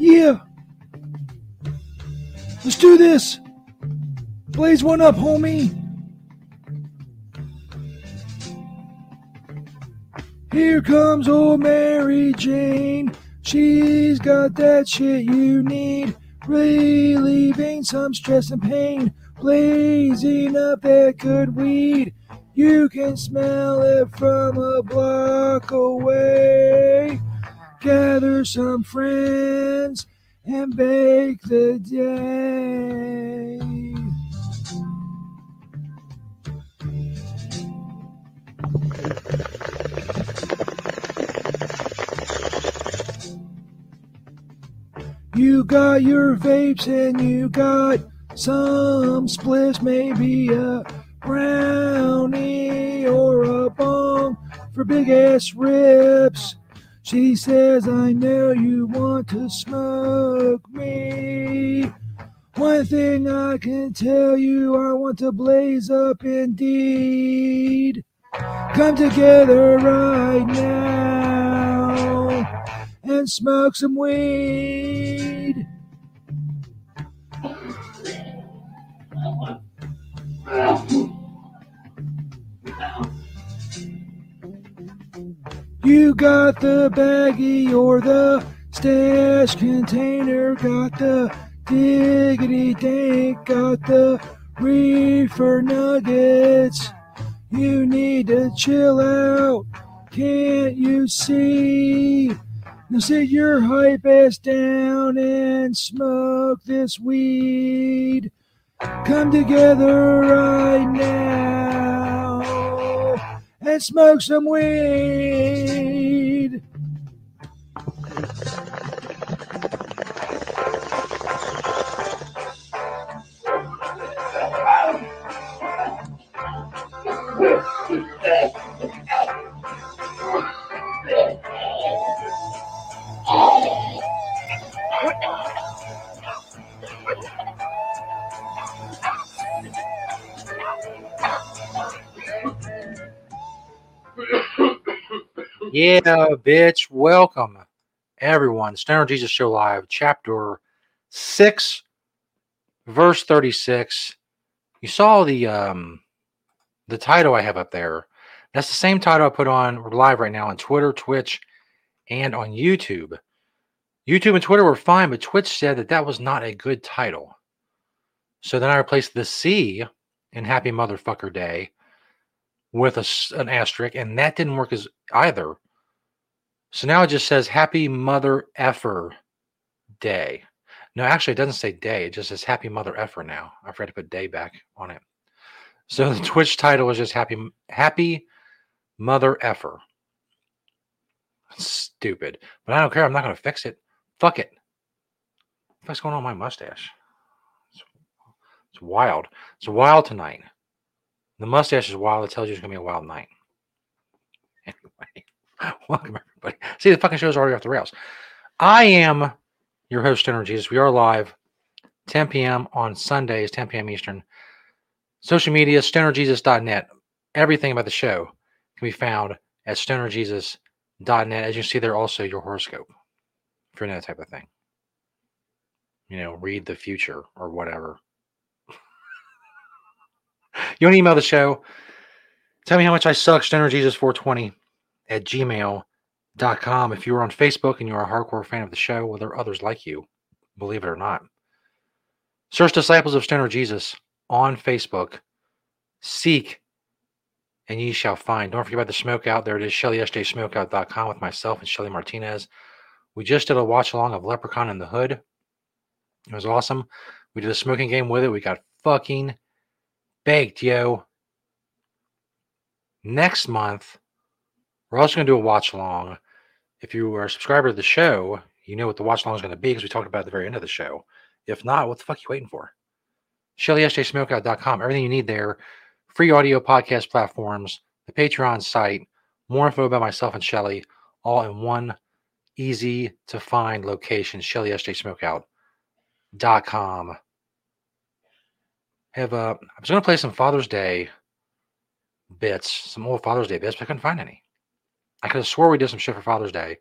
Yeah. Let's do this. Blaze one up, homie. Here comes old Mary Jane. She's got that shit you need. Relieving some stress and pain. Blazing up that good weed. You can smell it from a block away. Gather some friends and bake the day. You got your vapes and you got some spliffs, maybe a brownie or a bong for big ass rips. She says, I know you want to smoke me. One thing I can tell you, I want to blaze up indeed. Come together right now and smoke some weed. You got the baggie or the stash container, got the diggity dank, got the reefer nuggets. You need to chill out, can't you see? Now sit your hype ass down and smoke this weed. Come together right now and smoke some weed. Yeah, bitch. Welcome, everyone. Stoner Jesus Show Live, chapter 6, verse 36. You saw the um the title I have up there. That's the same title I put on live right now on Twitter, Twitch, and on YouTube. YouTube and Twitter were fine, but Twitch said that that was not a good title. So then I replaced the C in Happy Motherfucker Day with a, an asterisk, and that didn't work as either. So now it just says Happy Mother Effer Day. No, actually, it doesn't say day. It just says Happy Mother Effer now. I forgot to put day back on it. So the Twitch title is just Happy Happy Mother Effer. Stupid, but I don't care. I'm not going to fix it. Fuck it. What's going on with my mustache? It's, it's wild. It's wild tonight. The mustache is wild. It tells you it's going to be a wild night. Anyway, welcome everybody. See, the fucking show's already off the rails. I am your host, Stoner Jesus. We are live 10 p.m. on Sundays, 10 p.m. Eastern. Social media, stonerjesus.net. Everything about the show can be found at stonerjesus.net. As you see there, also your horoscope for that type of thing. You know, read the future or whatever. you want to email the show? Tell me how much I suck, stonerjesus420 at gmail.com. If you are on Facebook and you're a hardcore fan of the show, well, there are others like you, believe it or not. Search Disciples of Stoner Jesus on Facebook. Seek and ye shall find. Don't forget about the smoke out. There it is, ShellySJSmokeout.com with myself and Shelly Martinez. We just did a watch along of Leprechaun in the Hood. It was awesome. We did a smoking game with it. We got fucking baked, yo. Next month, we're also going to do a watch along. If you are a subscriber to the show, you know what the watch along is going to be because we talked about it at the very end of the show. If not, what the fuck are you waiting for? ShellySJSmokeout.com. Everything you need there. Free audio podcast platforms, the Patreon site, more info about myself and Shelly, all in one easy to find location. ShellySJSmokeout.com. Have uh, I was going to play some Father's Day bits, some old Father's Day bits, but I couldn't find any. I could have swore we did some shit for Father's Day,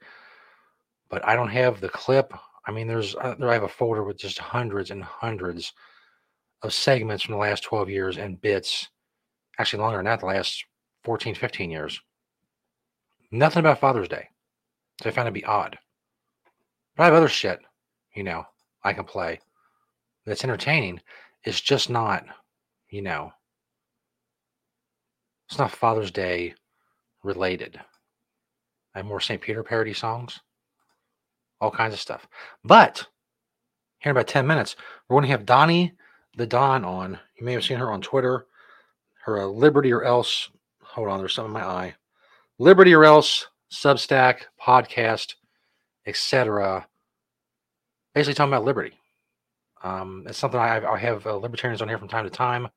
but I don't have the clip. I mean, there's uh, I have a folder with just hundreds and hundreds of segments from the last 12 years and bits, actually longer than that, the last 14, 15 years. Nothing about Father's Day. So I found it to be odd. But I have other shit, you know, I can play that's entertaining. It's just not, you know, it's not Father's Day related. I have more St. Peter parody songs, all kinds of stuff. But here in about 10 minutes, we're going to have Doni the Don on. You may have seen her on Twitter. Her uh, Liberty or Else. Hold on, there's something in my eye. Liberty or Else Substack podcast, etc. Basically talking about liberty. Um, it's something I, I have uh, libertarians on here from time to time,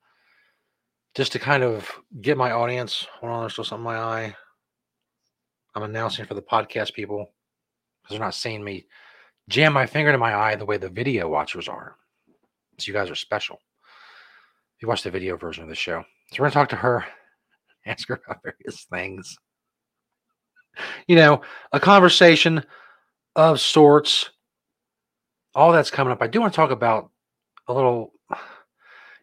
just to kind of get my audience. Hold on, there's still something in my eye. I'm announcing for the podcast people because they're not seeing me jam my finger to my eye the way the video watchers are. So you guys are special. If you watch the video version of the show, so we're gonna talk to her, ask her about various things. You know, a conversation of sorts. All that's coming up. I do want to talk about a little.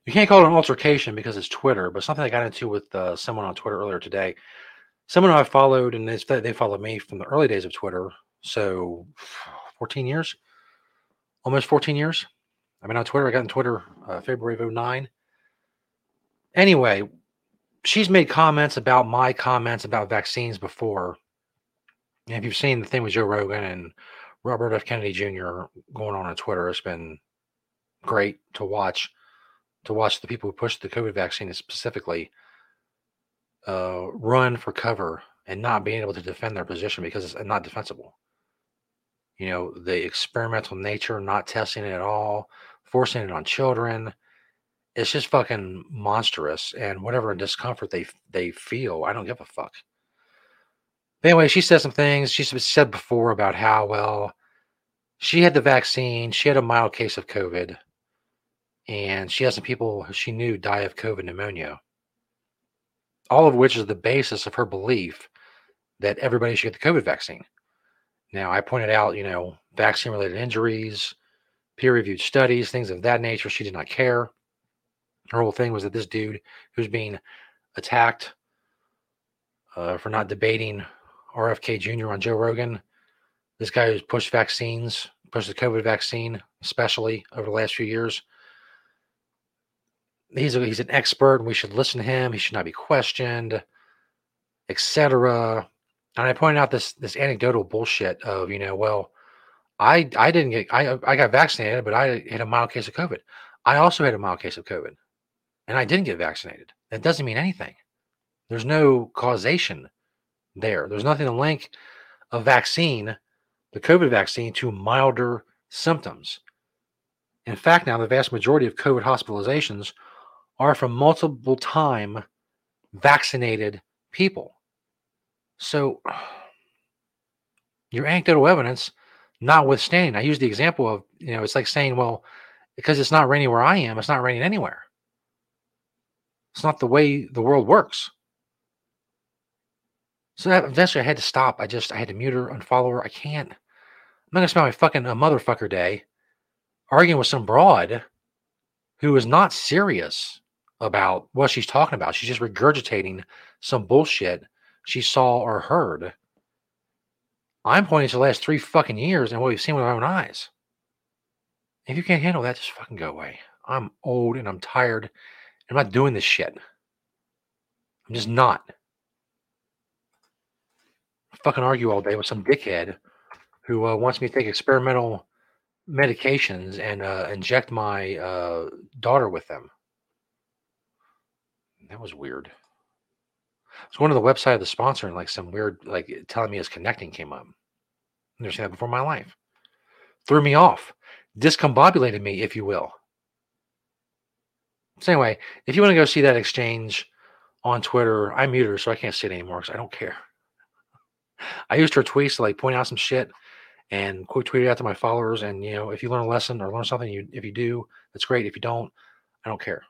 You can't call it an altercation because it's Twitter, but something I got into with uh, someone on Twitter earlier today. Someone I followed, and they, they followed me from the early days of Twitter. So, 14 years, almost 14 years. I've been on Twitter. I got on Twitter uh, February of 09. Anyway, she's made comments about my comments about vaccines before. And if you've seen the thing with Joe Rogan and Robert F. Kennedy Jr. going on on Twitter, it's been great to watch. To watch the people who pushed the COVID vaccine specifically uh, run for cover and not being able to defend their position because it's not defensible. You know, the experimental nature, not testing it at all, forcing it on children. It's just fucking monstrous. And whatever discomfort they they feel, I don't give a fuck. But anyway, she said some things. She said before about how well she had the vaccine. She had a mild case of COVID, and she had some people she knew die of COVID pneumonia. All of which is the basis of her belief that everybody should get the COVID vaccine. Now, I pointed out, you know, vaccine related injuries, peer reviewed studies, things of that nature. She did not care. Her whole thing was that this dude who's being attacked uh, for not debating RFK Jr. on Joe Rogan, this guy who's pushed vaccines, pushed the COVID vaccine, especially over the last few years. He's a, he's an expert, and we should listen to him. He should not be questioned, etc. And I pointed out this this anecdotal bullshit of you know, well, I I didn't get I I got vaccinated, but I had a mild case of COVID. I also had a mild case of COVID, and I didn't get vaccinated. That doesn't mean anything. There's no causation there. There's nothing to link a vaccine, the COVID vaccine, to milder symptoms. In fact, now the vast majority of COVID hospitalizations are from multiple time vaccinated people. So your anecdotal evidence notwithstanding, I use the example of, you know, it's like saying, well, because it's not raining where I am, it's not raining anywhere. It's not the way the world works. So that eventually I had to stop. I just I had to mute her, unfollow her. I can't. I'm not gonna spend my fucking a motherfucker day arguing with some broad who is not serious about what she's talking about. She's just regurgitating some bullshit she saw or heard I'm pointing to the last three fucking years and what we've seen with our own eyes. If you can't handle that, just fucking go away. I'm old and I'm tired. I'm not doing this shit. I'm just not. Fucking argue all day with some dickhead who uh, wants me to take experimental medications and uh, inject my uh, daughter with them. That was weird. I was going to the website of the sponsor and like some weird, like telling me his connecting came up. Never seen that before in my life. Threw me off, discombobulated me, if you will. So anyway, if you want to go see that exchange on Twitter, I mute her so I can't see it anymore because I don't care. I used her tweets to like point out some shit and quick tweet it out to my followers. And you know, if you learn a lesson or learn something, you if you do, that's great. If you don't, I don't care.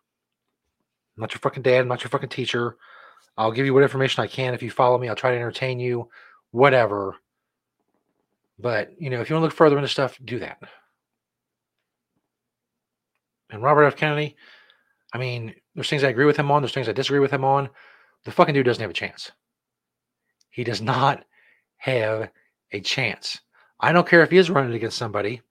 I'm not your fucking dad. I'm not your fucking teacher. I'll give you what information I can. If you follow me, I'll try to entertain you. Whatever. But you know, if you want to look further into stuff, do that. And Robert F. Kennedy, I mean, there's things I agree with him on, there's things I disagree with him on. The fucking dude doesn't have a chance. He does not have a chance. I don't care if he is running against somebody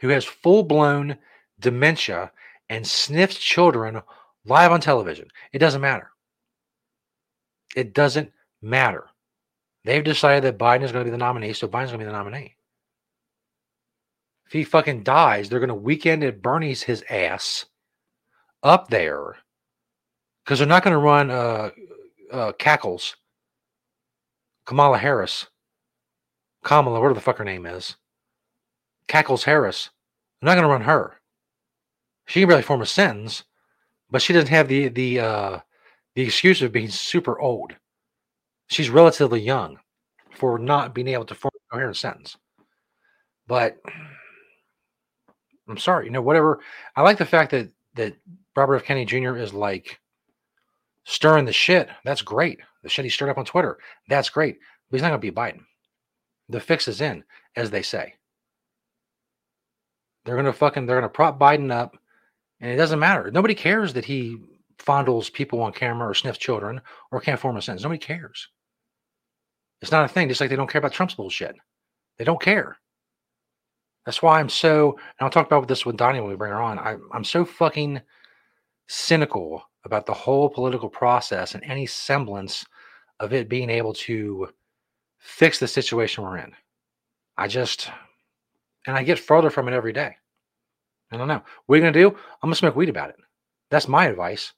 who has full blown dementia and sniffs children live on television. It doesn't matter. It doesn't matter. They've decided that Biden is going to be the nominee, so Biden's going to be the nominee. If he fucking dies, they're going to weekend at Bernie's his ass up there because they're not going to run uh, uh, Cackles, Kamala Harris, Kamala, whatever the fuck her name is, Cackles Harris. They're not going to run her. She can barely form a sentence, but she doesn't have the the uh, the excuse of being super old. She's relatively young for not being able to form a coherent sentence. But I'm sorry, you know, whatever. I like the fact that that Robert F. Kennedy Jr. is like stirring the shit. That's great. The shit he stirred up on Twitter. That's great. But he's not going to be Biden. The fix is in, as they say. They're going to fucking, they're going to prop Biden up. And it doesn't matter. Nobody cares that he fondles people on camera or sniffs children or can't form a sentence. Nobody cares. It's not a thing, just like they don't care about Trump's bullshit. They don't care. That's why I'm so, and I'll talk about this with Doni when we bring her on. I, I'm so fucking cynical about the whole political process and any semblance of it being able to fix the situation we're in. I just, and I get further from it every day. I don't know. What are you going to do? I'm going to smoke weed about it. That's my advice.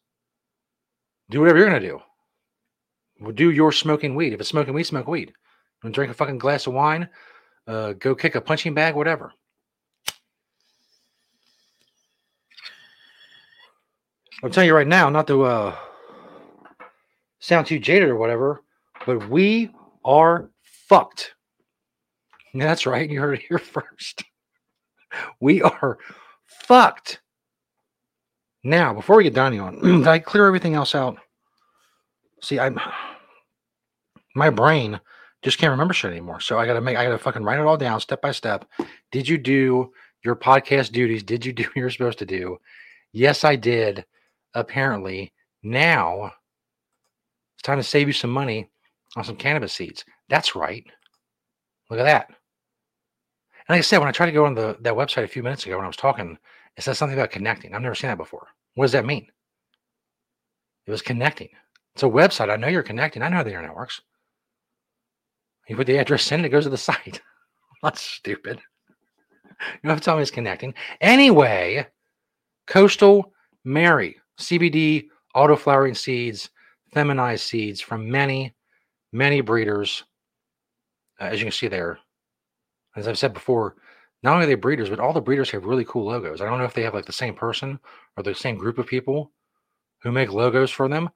Do whatever you're going to do. Do your smoking weed. If it's smoking weed, smoke weed. And drink a fucking glass of wine, uh, go kick a punching bag, whatever. I'm telling you right now, not to uh, sound too jaded or whatever, but we are fucked. That's right. You heard it here first. We are fucked. Now, before we get Doni on, I clear everything else out. See, I'm my brain just can't remember shit anymore. So I gotta make I gotta fucking write it all down step by step. Did you do your podcast duties? Did you do what you're supposed to do? Yes, I did. Apparently, now it's time to save you some money on some cannabis seeds. That's right. Look at that. Like I said, when I tried to go on the that website a few minutes ago when I was talking, it says something about connecting. I've never seen that before. What does that mean? It was connecting. It's a website. I know you're connecting. I know how the internet works. You put the address in, it goes to the site. That's stupid. You don't have to tell me it's connecting. Anyway, Coastal Mary, CBD, auto flowering seeds, feminized seeds from many, many breeders. Uh, as you can see there, as I've said before, not only are they breeders, but all the breeders have really cool logos. I don't know if they have like the same person or the same group of people who make logos for them,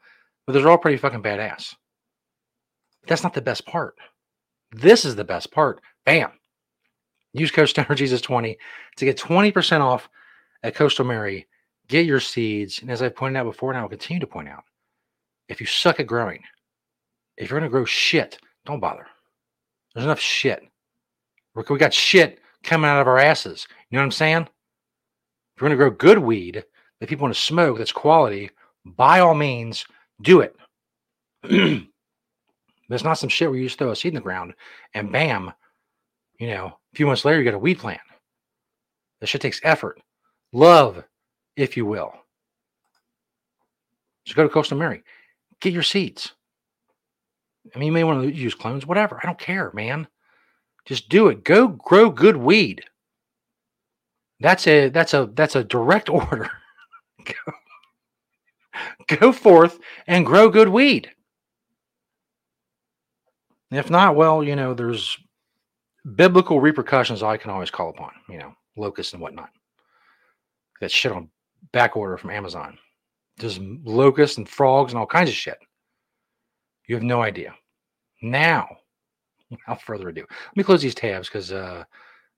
but they're all pretty fucking badass. But That's not the best part. This is the best part. Bam. Use code Stoner Jesus 20 to get 20% off at Coastal Mary. Get your seeds. And as I pointed out before, and I will continue to point out, if you suck at growing, if you're going to grow shit, don't bother. There's enough shit. We got shit coming out of our asses. You know what I'm saying? If you're going to grow good weed that people want to smoke that's quality, by all means, do it. But it's not some shit where you just throw a seed in the ground and bam, you know, a few months later you got a weed plant. This shit takes effort, love, if you will. So go to Coastal Mary, get your seeds. I mean, you may want to use clones, whatever. I don't care, man. Just do it. Go grow good weed. That's a that's a that's a direct order. go, go forth and grow good weed. If not, well, you know, there's biblical repercussions I can always call upon, you know, locusts and whatnot. That shit on back order from Amazon. There's locusts and frogs and all kinds of shit. You have no idea. Now, without further ado, let me close these tabs because uh,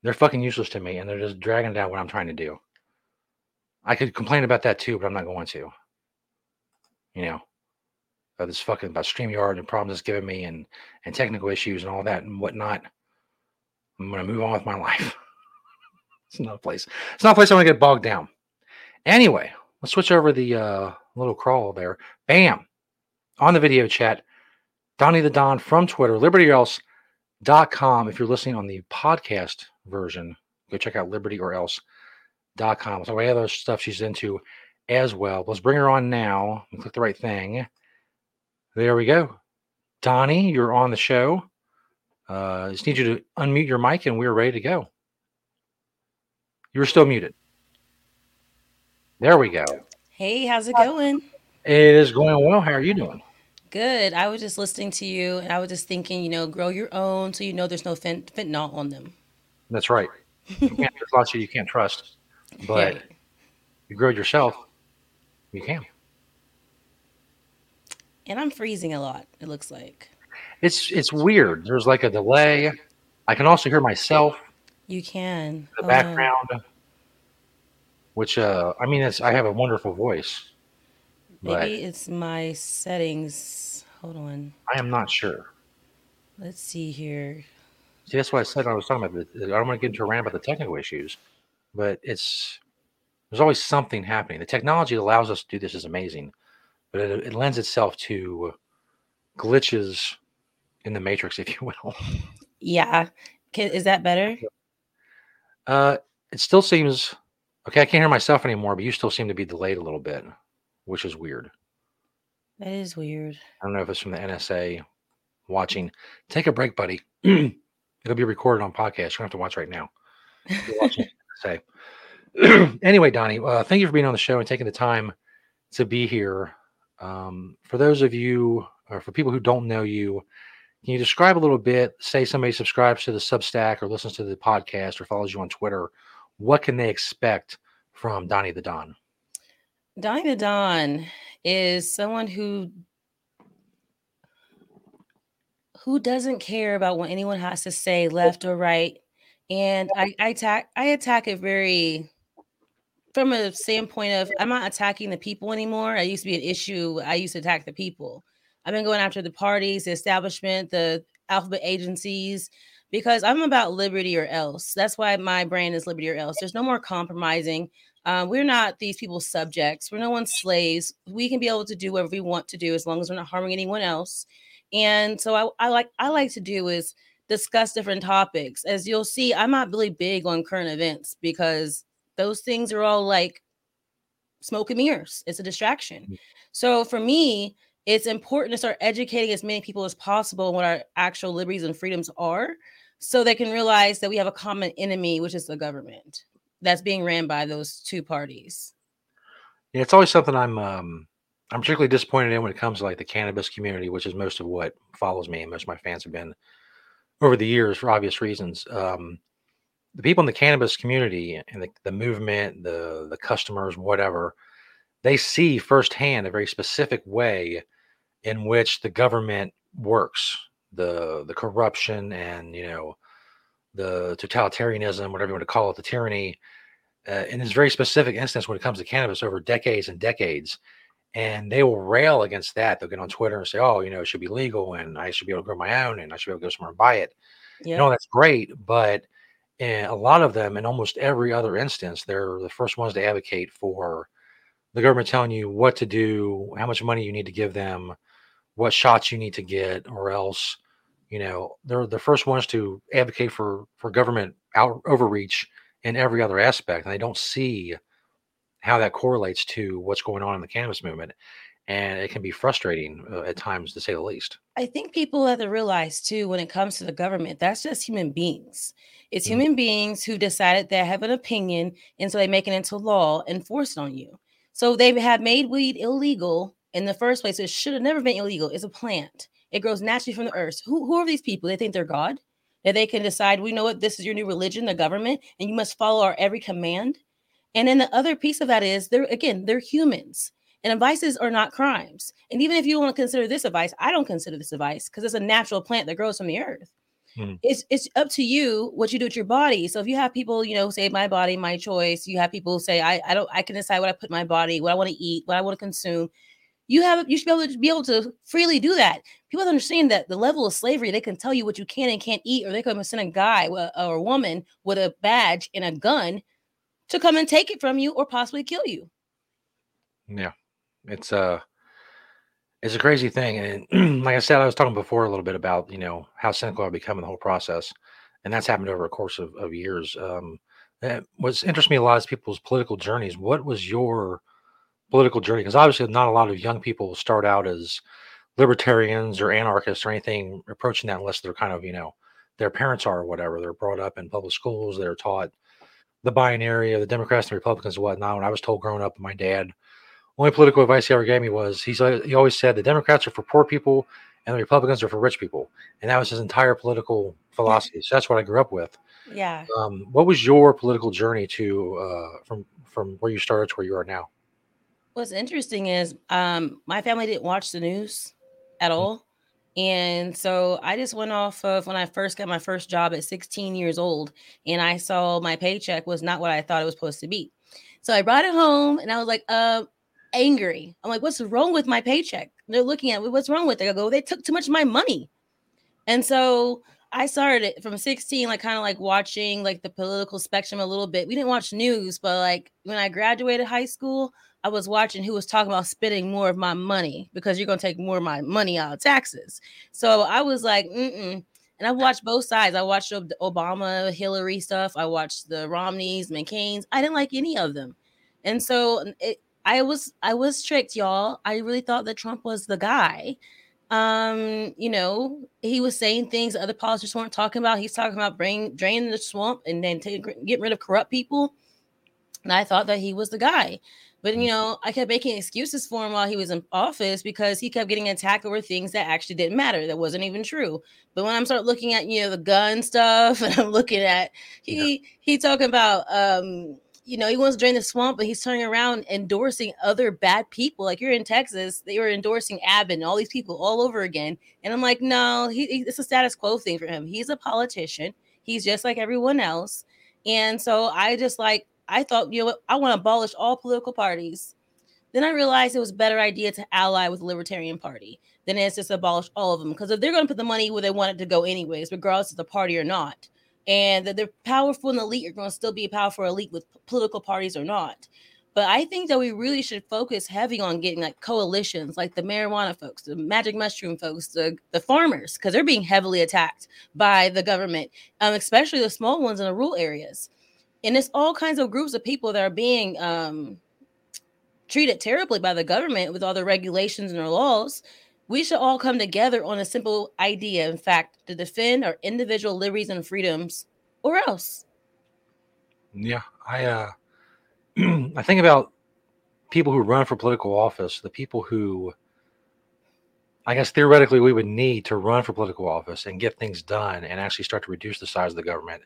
they're fucking useless to me and they're just dragging down what I'm trying to do. I could complain about that too, but I'm not going to. You know, uh, this fucking about StreamYard and problems it's given me and and technical issues and all that and whatnot. I'm to move on with my life. it's not a place. It's not a place I want to get bogged down. Anyway, let's switch over the uh, little crawl there. Bam! On the video chat, Doni the Don from Twitter, libertyelse.com. If you're listening on the podcast version, go check out libertyorelse.com. So, we have other stuff she's into as well. Let's bring her on now and click the right thing. There we go. Doni, you're on the show. Uh, just need you to unmute your mic and we're ready to go. You're still muted. There we go. Hey, how's it going? It is going well. How are you doing? Good. I was just listening to you and I was just thinking, you know, grow your own so you know there's no fent- fentanyl on them. That's right. You can't, there's lots of you can't trust, but Right. you grow yourself. You can. And I'm freezing a lot, it looks like. It's it's weird. There's like a delay. I can also hear myself You can. in the Oh, no. background, which uh, I mean, it's I have a wonderful voice, Maybe it's my settings. Hold on. I am not sure. Let's see here. See, that's why I said I was talking about. I don't want to get into a rant about the technical issues, but it's there's always something happening. The technology that allows us to do this is amazing, but it, it lends itself to glitches in the matrix, if you will. Yeah. Can, is that better? Uh, it still seems okay. I can't hear myself anymore, but you still seem to be delayed a little bit, which is weird. That is weird. I don't know if it's from the NSA watching. Take a break, buddy. It'll be recorded on podcast. You don't have to watch right now. NSA. anyway, Doni, uh, thank you for being on the show and taking the time to be here. Um, for those of you, or for people who don't know you, can you describe a little bit? Say somebody subscribes to the Substack or listens to the podcast or follows you on Twitter. What can they expect from Doni the Don? The Don is someone who who doesn't care about what anyone has to say, left or right. And I, I attack I attack it very from a standpoint of I'm not attacking the people anymore. I used to be an issue. I used to attack the people. I've been going after the parties, the establishment, the alphabet agencies, because I'm about liberty or else. That's why my brand is liberty or else. There's no more compromising. Uh, we're not these people's subjects. We're no one's slaves. We can be able to do whatever we want to do as long as we're not harming anyone else. And so I, I like I like to do is discuss different topics. As you'll see, I'm not really big on current events because those things are all like smoke and mirrors. It's a distraction. Mm. So for me, it's important to start educating as many people as possible on what our actual liberties and freedoms are so they can realize that we have a common enemy, which is the government that's being ran by those two parties. Yeah, it's always something I'm um I'm particularly disappointed in when it comes to like the cannabis community, which is most of what follows me and most of my fans have been over the years for obvious reasons. Um, the people in the cannabis community and the, the movement, the the customers, whatever, they see firsthand a very specific way in which the government works, the the corruption and you know the totalitarianism, whatever you want to call it, the tyranny, uh, in this very specific instance when it comes to cannabis over decades and decades. And they will rail against that. They'll get on Twitter and say, "Oh, you know, it should be legal, and I should be able to grow my own, and I should be able to go somewhere and buy it." Yeah. know, that's great, but in a lot of them, in almost every other instance, they're the first ones to advocate for the government telling you what to do, how much money you need to give them, what shots you need to get, or else, you know, they're the first ones to advocate for for government out overreach in every other aspect, and they don't see how that correlates to what's going on in the cannabis movement, and it can be frustrating uh, at times, to say the least. I think people have to realize too, when it comes to the government, that's just human beings. It's Mhm. human beings who decided they have an opinion, and so they make it into law and force it on you. So they have made weed illegal in the first place. It should have never been illegal. It's a plant. It grows naturally from the earth. Who, who are these people? They think they're God. That they can decide, we know what this is your new religion, the government, and you must follow our every command. And then the other piece of that is they're again, they're humans. And vices are not crimes. And even if you want to consider this a vice, I don't consider this a vice because it's a natural plant that grows from the earth. Mhm. It's it's up to you what you do with your body. So if you have people, you know, say my body, my choice, you have people say I, I don't I can decide what I put in my body, what I want to eat, what I want to consume. You have you should be able to be able to freely do that. Don't understand that the level of slavery, they can tell you what you can and can't eat, or they can send a guy or a woman with a badge and a gun to come and take it from you or possibly kill you. Yeah. It's uh it's a crazy thing. And like I said, I was talking before a little bit about, you know, how cynical I've become in the whole process. And that's happened over a course of, of years. Um, what's interests me a lot is people's political journeys. What was your political journey? Because obviously, not a lot of young people start out as libertarians or anarchists or anything approaching that unless they're kind of, you know, their parents are or whatever. They're brought up in public schools. They're taught the binary of the Democrats and the Republicans and whatnot. When I was told growing up, my dad only political advice he ever gave me was he's he always said the Democrats are for poor people and the Republicans are for rich people, and that was his entire political philosophy. So that's what I grew up with. Yeah. Um, what was your political journey to uh, from from where you started to where you are now? What's interesting is um, my family didn't watch the news at mm-hmm. all. And so I just went off of when I first got my first job at 16 years old, and I saw my paycheck was not what I thought it was supposed to be. So I brought it home and I was like, uh, angry. I'm like, what's wrong with my paycheck? They're looking at me, what's wrong with it? I go, they took too much of my money. And so I started it from 16, like kind of like watching like the political spectrum a little bit. We didn't watch news, but like when I graduated high school, I was watching who was talking about spending more of my money because you're gonna take more of my money out of taxes. So I was like, mm and I watched both sides. I watched the Obama, Hillary stuff. I watched the Romneys, McCain's. I didn't like any of them, and so it, I was I was tricked, y'all. I really thought that Trump was the guy. Um, you know, he was saying things other politicians weren't talking about. He's talking about bring draining the swamp and then take, get rid of corrupt people. And I thought that he was the guy. But you know, I kept making excuses for him while he was in office because he kept getting attacked over things that actually didn't matter, that wasn't even true. But when I'm start looking at you know the gun stuff, and I'm looking at he yeah. he talking about um you know, he wants to drain the swamp, but he's turning around endorsing other bad people. Like you're in Texas, they were endorsing Abbott and all these people all over again. And I'm like, no, he, he, it's a status quo thing for him. He's a politician. He's just like everyone else. And so I just like, I thought, you know what, I want to abolish all political parties. Then I realized it was a better idea to ally with the Libertarian Party than it's just abolish all of them. Because if they're going to put the money where they want it to go anyways, regardless of the party or not, and that they're powerful and elite are going to still be a powerful elite with political parties or not. But I think that we really should focus heavy on getting like coalitions, like the marijuana folks, the magic mushroom folks, the, the farmers, because they're being heavily attacked by the government, um, especially the small ones in the rural areas. And it's all kinds of groups of people that are being um, treated terribly by the government with all the regulations and their laws we should all come together on a simple idea, in fact, to defend our individual liberties and freedoms, or else. Yeah, I uh, I think about people who run for political office, the people who, I guess theoretically, we would need to run for political office and get things done, and actually start to reduce the size of the government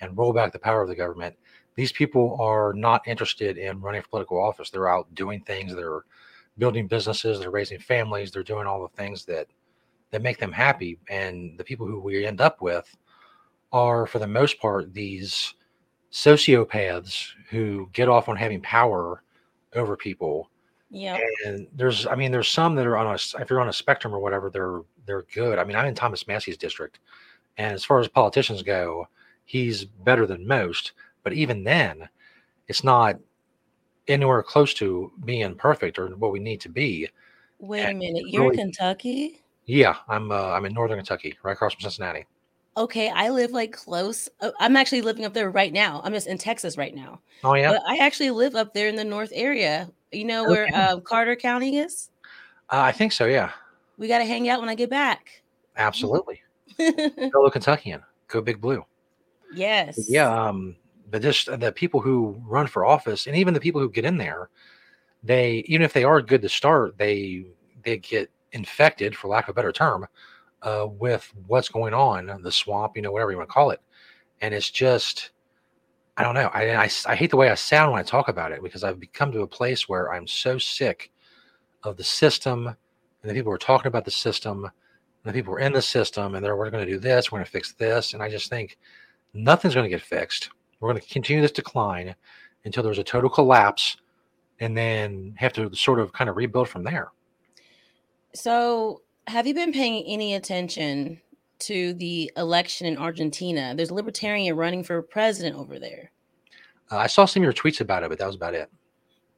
and roll back the power of the government. These people are not interested in running for political office. They're out doing things. They're building businesses, they're raising families, they're doing all the things that that make them happy. And the people who we end up with are, for the most part, these sociopaths who get off on having power over people. Yeah. And there's, I mean, there's some that are on a, if you're on a spectrum or whatever, they're, they're good. I mean, I'm in Thomas Massie's district. And as far as politicians go, he's better than most. But even then, it's not anywhere close to being perfect or what we need to be. Wait a minute, you're really, in Kentucky? Yeah, I'm. Uh, I'm in northern Kentucky, right across from Cincinnati. Okay, I live like close. Uh, I'm actually living up there right now. I'm just in Texas right now. Oh yeah, but I actually live up there in the north area. You know where okay. uh, Carter County is? Uh, I think so. Yeah. We got to hang out when I get back. Absolutely. Fellow Kentuckian, go Big Blue. Yes. Yeah. Um, but just the people who run for office and even the people who get in there they even if they are good to start they they get infected for lack of a better term uh, with what's going on the swamp you know whatever you want to call it. And it's just i don't know I, I, I hate the way i sound when i talk about it because i've become to a place where i'm so sick of the system and the people who are talking about the system and the people who are in the system and they're we're going to do this we're going to fix this and i just think nothing's going to get fixed we're going to continue this decline until there's a total collapse and then have to sort of kind of rebuild from there. So, have you been paying any attention to the election in Argentina? There's a libertarian running for president over there. Uh, I saw some of your tweets about it, but that was about it.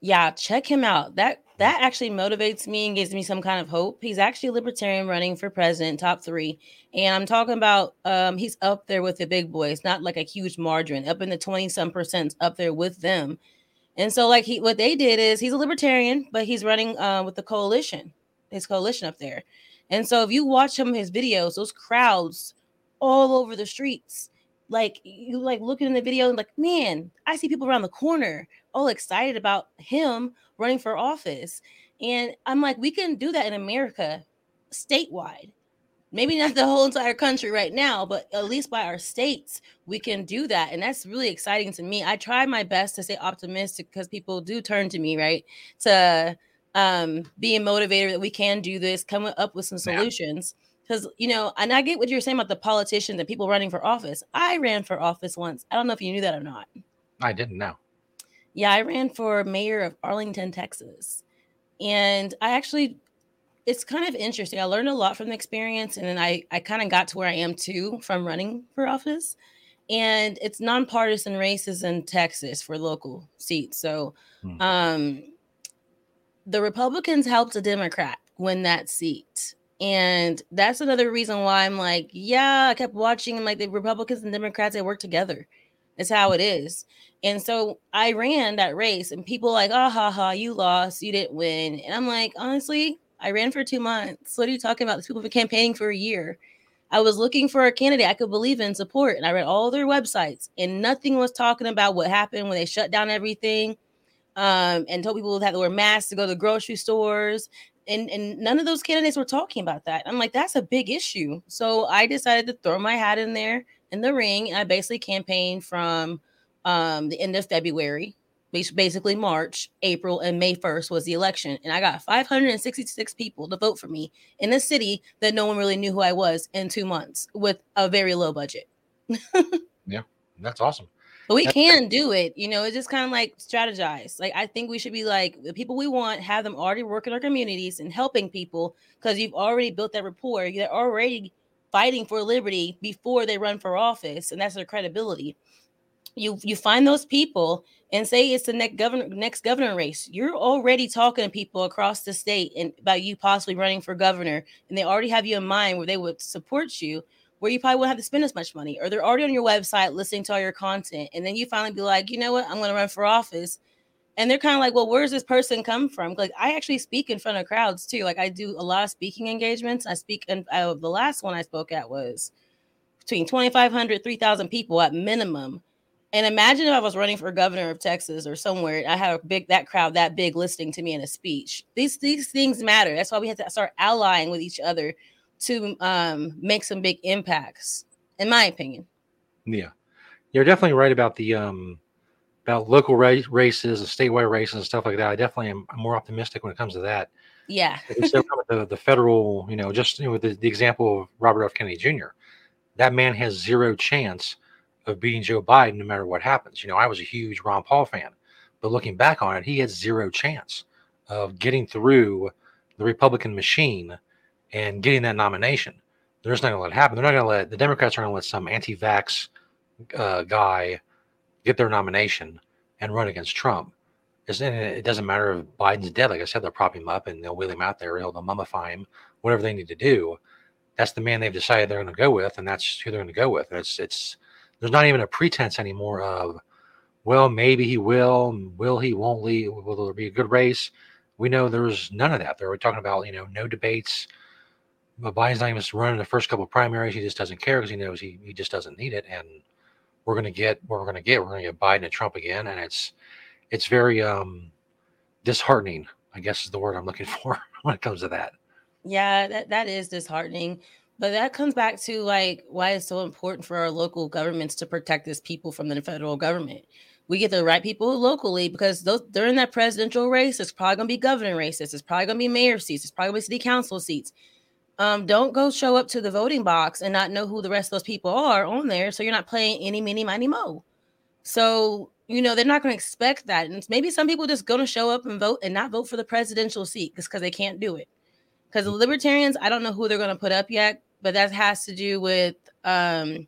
Yeah, check him out. That that actually motivates me and gives me some kind of hope. He's actually a libertarian running for president, top three. And I'm talking about um, he's up there with the big boys, not like a huge margin, up in the 20 some percent up there with them. And so, like he what they did is he's a libertarian, but he's running uh, with the coalition, his coalition up there. And so if you watch of his videos, those crowds all over the streets, like you like looking in the video and like, man, I see people around the corner all excited about him running for office. And I'm like, we can do that in America statewide. Maybe not the whole entire country right now, but at least by our states, we can do that. And that's really exciting to me. I try my best to stay optimistic because people do turn to me, right? To um, being motivator that we can do this, coming up with some solutions. Because, you know, and I get what you're saying about the politicians and people running for office. I ran for office once. I don't know if you knew that or not. I didn't know. Yeah, I ran for mayor of Arlington, Texas. And I actually, it's kind of interesting. I learned a lot from the experience. And then I, I kind of got to where I am too from running for office. And it's nonpartisan races in Texas for local seats. So, hmm. um, the Republicans helped a Democrat win that seat. And that's another reason why I'm like, yeah, I kept watching like the Republicans and Democrats, they work together. It's how it is. And so I ran that race, and people like, oh, ha, ha, you lost, you didn't win. And I'm like, honestly, I ran for two months. What are you talking about? These people have been campaigning for a year. I was looking for a candidate I could believe in, support, and I read all their websites, and nothing was talking about what happened when they shut down everything um, and told people have to wear masks to go to the grocery stores. And, and none of those candidates were talking about that. I'm like, that's a big issue. So I decided to throw my hat in there in the ring. And I basically campaigned from um, the end of February, basically March, April, and May 1st was the election. And I got 566 people to vote for me in a city that no one really knew who I was in two months with a very low budget. yeah, that's awesome. But we can do it. You know, it's just kind of like strategize. Like I think we should be like the people we want, have them already work in our communities and helping people because you've already built that rapport. They're already fighting for liberty before they run for office, and that's their credibility. You you find those people and say it's the next governor next governor race. You're already talking to people across the state and about you possibly running for governor, and they already have you in mind where they would support you where you probably wouldn't have to spend as much money, or they're already on your website listening to all your content. And then you finally be like, you know what, I'm going to run for office. And they're kind of like, well, where's this person come from? Like, I actually speak in front of crowds too. Like, I do a lot of speaking engagements. I speak, and uh, the last one I spoke at was between 2,500, 3,000 people at minimum. And imagine if I was running for governor of Texas or somewhere, I had a big that crowd that big listening to me in a speech. These these things matter. That's why we have to start allying with each other to um, make some big impacts, in my opinion. Yeah, you're definitely right about the um, about local race, races and statewide races and stuff like that. I definitely am more optimistic when it comes to that. Yeah. the, the federal, you know, just you know, the, the example of Robert F. Kennedy Jr. That man has zero chance of beating Joe Biden no matter what happens. You know, I was a huge Ron Paul fan, but looking back on it, he had zero chance of getting through the Republican machine and getting that nomination. They're just not going to let it happen. They're not going to let the Democrats are going to let some anti-vax uh, guy get their nomination and run against Trump. It doesn't matter if Biden's dead. Like I said, they'll prop him up and they'll wheel him out there. They'll mummify him, whatever they need to do. That's the man they've decided they're going to go with, and that's who they're going to go with. And it's it's there's not even a pretense anymore of, well, maybe he will, will he, won't leave, will there be a good race? We know there's none of that. They're talking about you know no debates but Biden's not even running the first couple primaries. He just doesn't care because he knows he, he just doesn't need it. And we're going to get what we're going to get. We're going to get Biden and Trump again. And it's, it's very um, disheartening, I guess is the word I'm looking for when it comes to that. Yeah, that, that is disheartening. But that comes back to like why it's so important for our local governments to protect its people from the federal government. We get the right people locally because those during that presidential race, it's probably gonna be governor races, it's probably gonna be mayor seats, it's probably gonna be city council seats um, don't go show up to the voting box and not know who the rest of those people are on there. So you're not playing any, mini, money, mo. So, you know, they're not going to expect that. And maybe some people just going to show up and vote and not vote for the presidential seat because they can't do it. because the libertarians, I don't know who they're going to put up yet, but that has to do with um,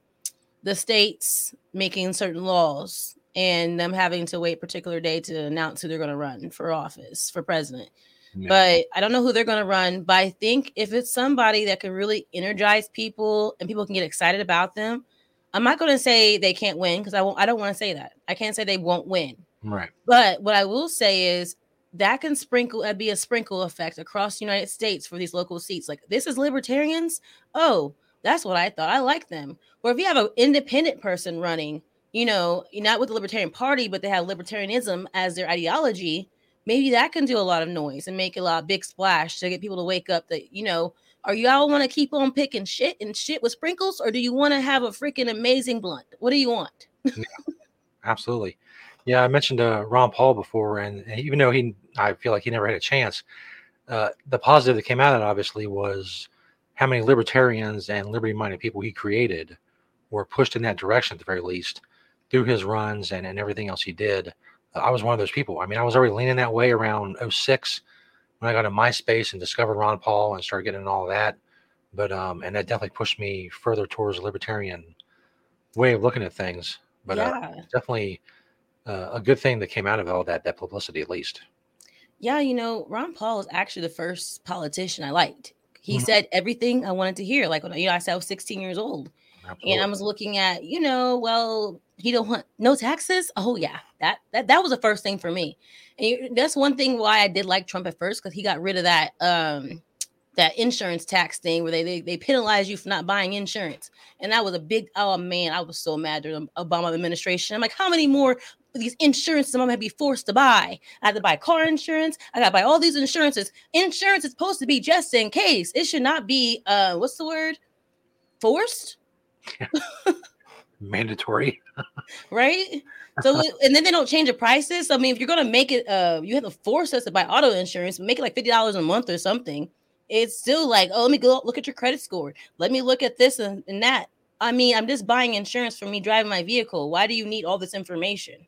the states making certain laws and them having to wait particular day to announce who they're going to run for office for president. Yeah. But I don't know who they're going to run. But I think if it's somebody that can really energize people and people can get excited about them, I'm not going to say they can't win because I won't. I don't want to say that. I can't say they won't win. Right. But what I will say is that can sprinkle uh, be a sprinkle effect across the United States for these local seats. Like this is libertarians. Oh, that's what I thought. I like them. Or if you have an independent person running, you know, not with the Libertarian Party, but they have libertarianism as their ideology, maybe that can do a lot of noise and make a lot of big splash to get people to wake up that, you know, are you all want to keep on picking shit and shit with sprinkles, or do you want to have a freaking amazing blunt? What do you want? yeah, absolutely. Yeah, I mentioned uh, Ron Paul before, and, even though he, I feel like he never had a chance. Uh, the positive that came out of it, obviously, was how many libertarians and liberty-minded people he created were pushed in that direction at the very least through his runs and, and everything else he did. I was one of those people. I mean, I was already leaning that way around 06 when I got to MySpace and discovered Ron Paul and started getting all that. But um, and that definitely pushed me further towards a libertarian way of looking at things. But uh, yeah. uh, definitely uh, a good thing that came out of all that that publicity, at least. Yeah, you know, Ron Paul is actually the first politician I liked. He mm-hmm. said everything I wanted to hear. Like when you know, I said I was 16 years old. Absolutely. And I was looking at, you know, well, he don't want no taxes. Oh yeah, that that that was the first thing for me. And that's one thing why I did like Trump at first because he got rid of that um that insurance tax thing where they, they they penalize you for not buying insurance. And that was a big oh man, I was so mad during the Obama administration. I'm like, how many more these insurances I'm gonna be forced to buy? I had to buy car insurance, I gotta buy all these insurances. Insurance is supposed to be just in case. It should not be uh what's the word? Forced? Mandatory. right? So and then they don't change the prices. I mean, if you're gonna make it uh you have to force us to buy auto insurance, make it like fifty dollars a month or something it's still like, oh, let me go look at your credit score. Let me look at this and, and that. I mean, I'm just buying insurance for me driving my vehicle. Why do you need all this information?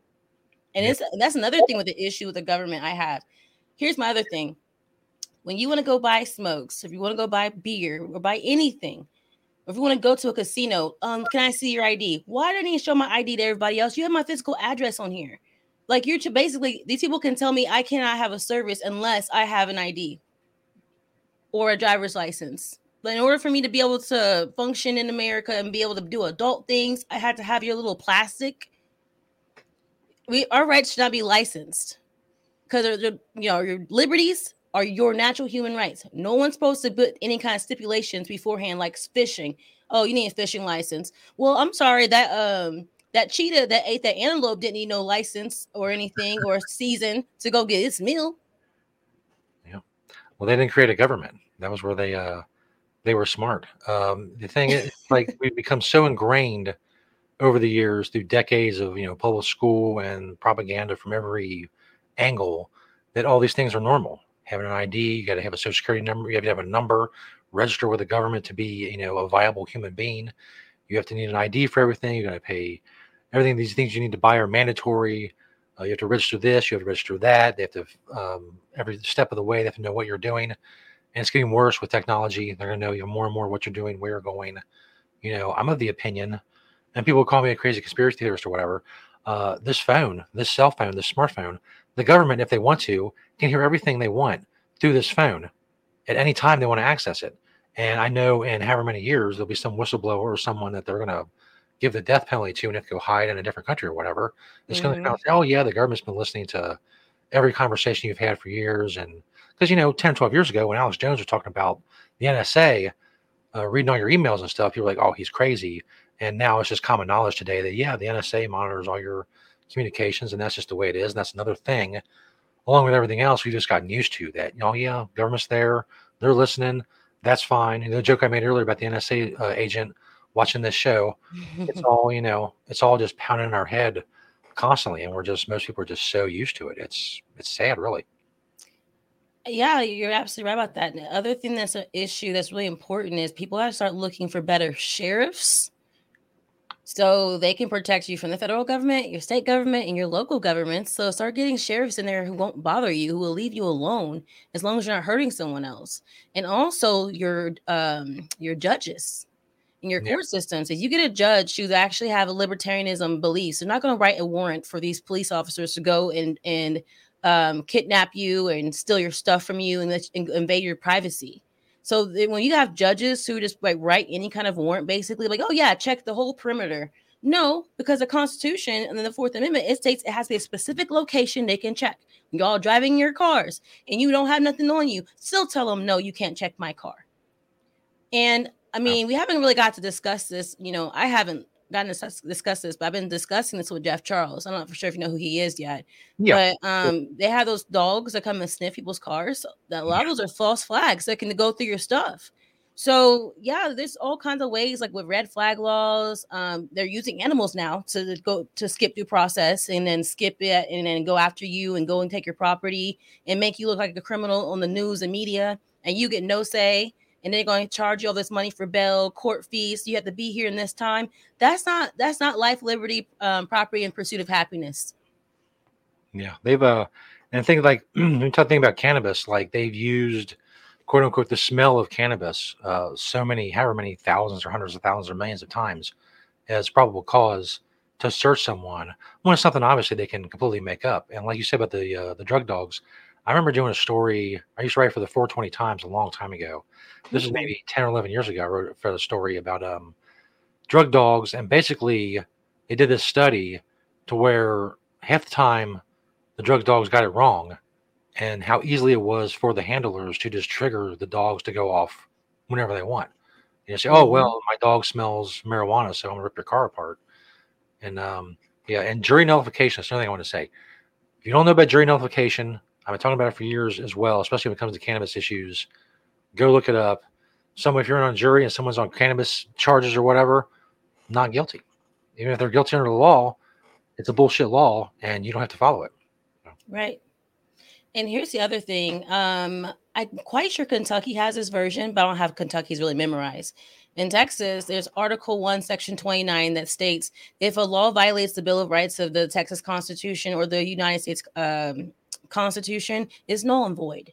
And it's that's another thing with the issue with the government I have. Here's my other thing. When you want to go buy smokes, if you want to go buy beer or buy anything, if you want to go to a casino, um, can I see your ID? Why need to show my ID to everybody else? You have my physical address on here. Like you're to basically these people can tell me I cannot have a service unless I have an ID or a driver's license. But in order for me to be able to function in America and be able to do adult things, I had to have your little plastic. We our rights should not be licensed because you know your liberties are your natural human rights. No one's supposed to put any kind of stipulations beforehand, like fishing. Oh, you need a fishing license. Well, I'm sorry that um that cheetah that ate that antelope didn't need no license or anything or season to go get its meal. Yeah. Well, they didn't create a government. That was where they uh they were smart. Um, the thing is, like we've become so ingrained over the years through decades of you know public school and propaganda from every angle that all these things are normal. Having an ID, you got to have a social security number, you have to have a number, register with the government to be you know a viable human being. You have to need an ID for everything. You got to pay everything. These things you need to buy are mandatory. Uh, you have to register this, you have to register that. They have to, um, every step of the way, they have to know what you're doing. And it's getting worse with technology. They're going to know you more and more what you're doing, where you're going. You know, I'm of the opinion, and people call me a crazy conspiracy theorist or whatever. Uh, this phone, this cell phone, this smartphone, the government, if they want to, can hear everything they want through this phone at any time they want to access it. And I know in however many years there'll be some whistleblower or someone that they're going to give the death penalty to and have to go hide in a different country or whatever, it's mm-hmm. going to say, oh, yeah, the government's been listening to every conversation you've had for years. And because, you know, 10, 12 years ago, when Alex Jones was talking about the NSA uh, reading all your emails and stuff, you were like, oh, he's crazy. And now it's just common knowledge today that, yeah, the NSA monitors all your communications and that's just the way it is. And that's another thing, along with everything else, we've just gotten used to that. You know, yeah, government's there, they're listening. That's fine. And the joke I made earlier about the NSA uh, agent watching this show, it's all you know, it's all just pounding in our head constantly, and we're just most people are just so used to it. It's it's sad, really. Yeah, you're absolutely right about that. And the other thing that's an issue that's really important is people have to start looking for better sheriffs so they can protect you from the federal government, your state government, and your local government. So start getting sheriffs in there who won't bother you, who will leave you alone as long as you're not hurting someone else. And also your um your judges in your court systems. If you get a judge who actually have a libertarianism beliefs, they're not going to write a warrant for these police officers to go and and um, kidnap you and steal your stuff from you and, and invade your privacy. So when you have judges who just like write any kind of warrant, basically like, oh yeah, check the whole perimeter. No, because the Constitution and then the Fourth Amendment it states it has to be a specific location they can check. Y'all driving your cars and you don't have nothing on you, still tell them no, you can't check my car. And I mean, we haven't really got to discuss this. You know, I haven't gotten to discuss this, but I've been discussing this with Jeff Charles. I'm not for sure if you know who he is yet. Yeah. But um, they have those dogs that come and sniff people's cars. That a lot of those are false flags that can go through your stuff. So yeah, there's all kinds of ways, like with red flag laws. Um, they're using animals now to go to skip through process and then skip it and then go after you and go and take your property and make you look like a criminal on the news and media, and you get no say and they're going to charge you all this money for bail, court fees. You have to be here in this time. That's not that's not life, liberty, um, property, and pursuit of happiness. Yeah, they've uh, and think like when you talk about cannabis, like they've used quote unquote the smell of cannabis uh, so many, however many thousands or hundreds of thousands or millions of times as probable cause to search someone when it's something obviously they can completely make up. And like you said about the uh, the drug dogs, I remember doing a story. I used to write for the 420 Times a long time ago. This is maybe 10 or 11 years ago. I wrote for the story about um, drug dogs, and basically, they did this study to where half the time the drug dogs got it wrong, and how easily it was for the handlers to just trigger the dogs to go off whenever they want. You know, say, "Oh mm-hmm. well, my dog smells marijuana, so I'm gonna rip your car apart." And um, yeah, and jury nullification. That's another thing I want to say. If you don't know about jury nullification, I've been talking about it for years as well, especially when it comes to cannabis issues. Go look it up. Someone, if you're on a jury and someone's on cannabis charges or whatever, not guilty. Even if they're guilty under the law, it's a bullshit law and you don't have to follow it. Right. And here's the other thing. Um, I'm quite sure Kentucky has this version, but I don't have Kentucky's really memorized. In Texas, there's Article 1, Section 29 that states if a law violates the Bill of Rights of the Texas Constitution or the United States um, Constitution is null and void.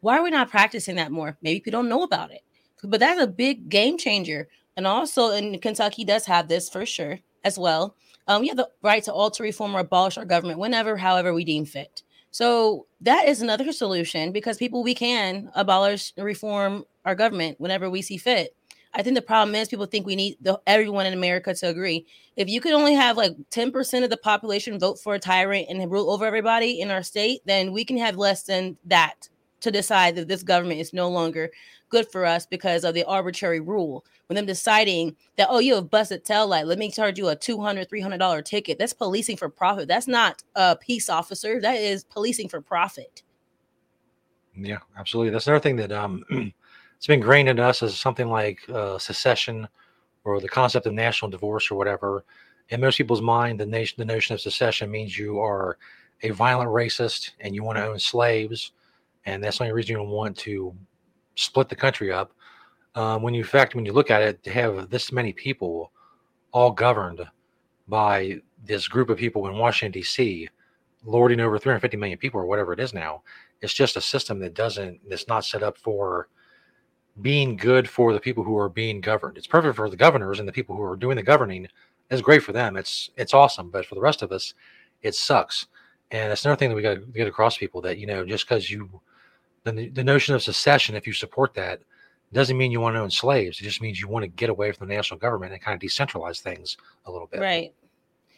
Why are we not practicing that more? Maybe people don't know about it, but that's a big game changer. And also, in Kentucky, does have this for sure as well. Um, we have the right to alter, reform, or abolish our government whenever, however, we deem fit. So that is another solution because people we can abolish, reform our government whenever we see fit. I think the problem is people think we need the, everyone in America to agree. If you could only have like 10% of the population vote for a tyrant and rule over everybody in our state, then we can have less than that to decide that this government is no longer good for us because of the arbitrary rule. When them deciding that, oh, you have busted tail light, let me charge you a $200, $300 ticket. That's policing for profit. That's not a peace officer. That is policing for profit. Yeah, absolutely. That's another thing that um it's been ingrained in us as something like uh, secession or the concept of national divorce or whatever. In most people's mind, the nation, the notion of secession means you are a violent racist and you want to own slaves, and that's the only reason you want to split the country up. Um, when you fact, when you look at it, to have this many people all governed by this group of people in Washington D.C., lording over 350 million people or whatever it is now, it's just a system that doesn't, that's not set up for being good for the people who are being governed. It's perfect for the governors and the people who are doing the governing. It's great for them. It's it's awesome. But for the rest of us, it sucks. And that's another thing that we got to get across people that you know just because you the the notion of secession, if you support that, doesn't mean you want to own slaves. It just means you want to get away from the national government and kind of decentralize things a little bit. Right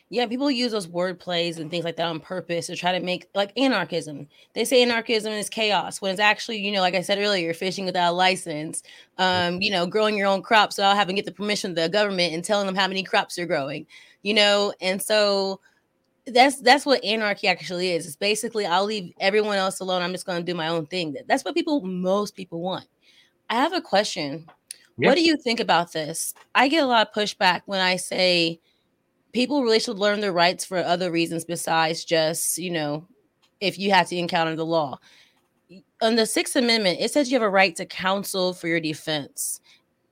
yeah, people use those word plays and things like that on purpose to try to make like anarchism. They say anarchism is chaos when it's actually, you know, like I said earlier, you're fishing without a license, um, you know, growing your own crops without having to get the permission of the government and telling them how many crops you're growing, you know, and so that's that's what anarchy actually is. It's basically I'll leave everyone else alone. I'm just going to do my own thing. That's what people most people want. I have a question. Yeah. What do you think about this? I get a lot of pushback when I say people really should learn their rights for other reasons besides just, you know, if you have to encounter the law. On the Sixth Amendment, it says you have a right to counsel for your defense.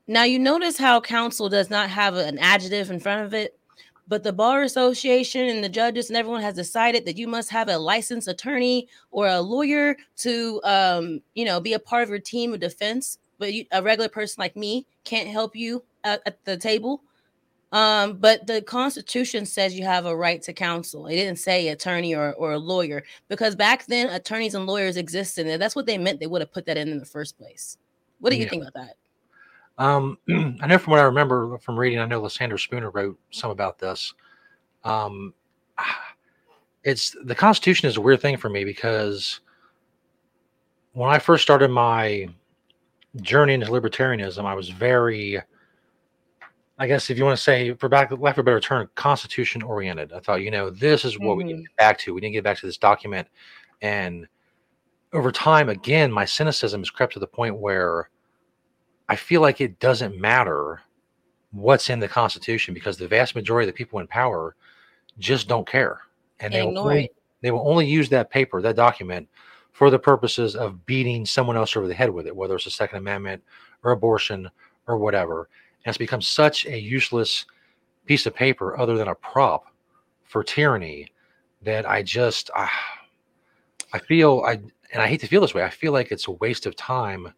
Now you notice how counsel does not have an adjective in front of it, but the bar association and the judges and everyone has decided that you must have a licensed attorney or a lawyer to, um, you know, be a part of your team of defense. But you, a regular person like me can't help you at, at the table. Um, but the Constitution says you have a right to counsel. It didn't say attorney or, or a lawyer because back then attorneys and lawyers existed, and that's what they meant. They would have put that in in the first place. What do you yeah. think about that? Um, I know from what I remember from reading, I know Lysander Spooner wrote some about this. Um, it's the Constitution is a weird thing for me because when I first started my journey into libertarianism, I was very, I guess, if you want to say, for back lack of a better term, Constitution oriented. I thought, you know, this is what mm-hmm. we need to mm-hmm. get back to. We need to get back to this document, and over time, again, my cynicism has crept to the point where I feel like it doesn't matter what's in the Constitution because the vast majority of the people in power just don't care, and they will, only, they will only use that paper, that document, for the purposes of beating someone else over the head with it, whether it's a Second Amendment or abortion or whatever. It's become such a useless piece of paper, other than a prop for tyranny, that I just I, I feel I and I hate to feel this way. I feel like it's a waste of time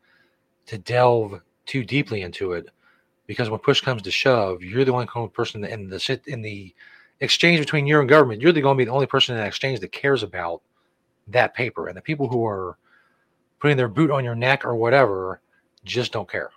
to delve too deeply into it because when push comes to shove, you're the only person in the in the exchange between you and government. You're going to be the only person in that exchange that cares about that paper, and the people who are putting their boot on your neck or whatever just don't care.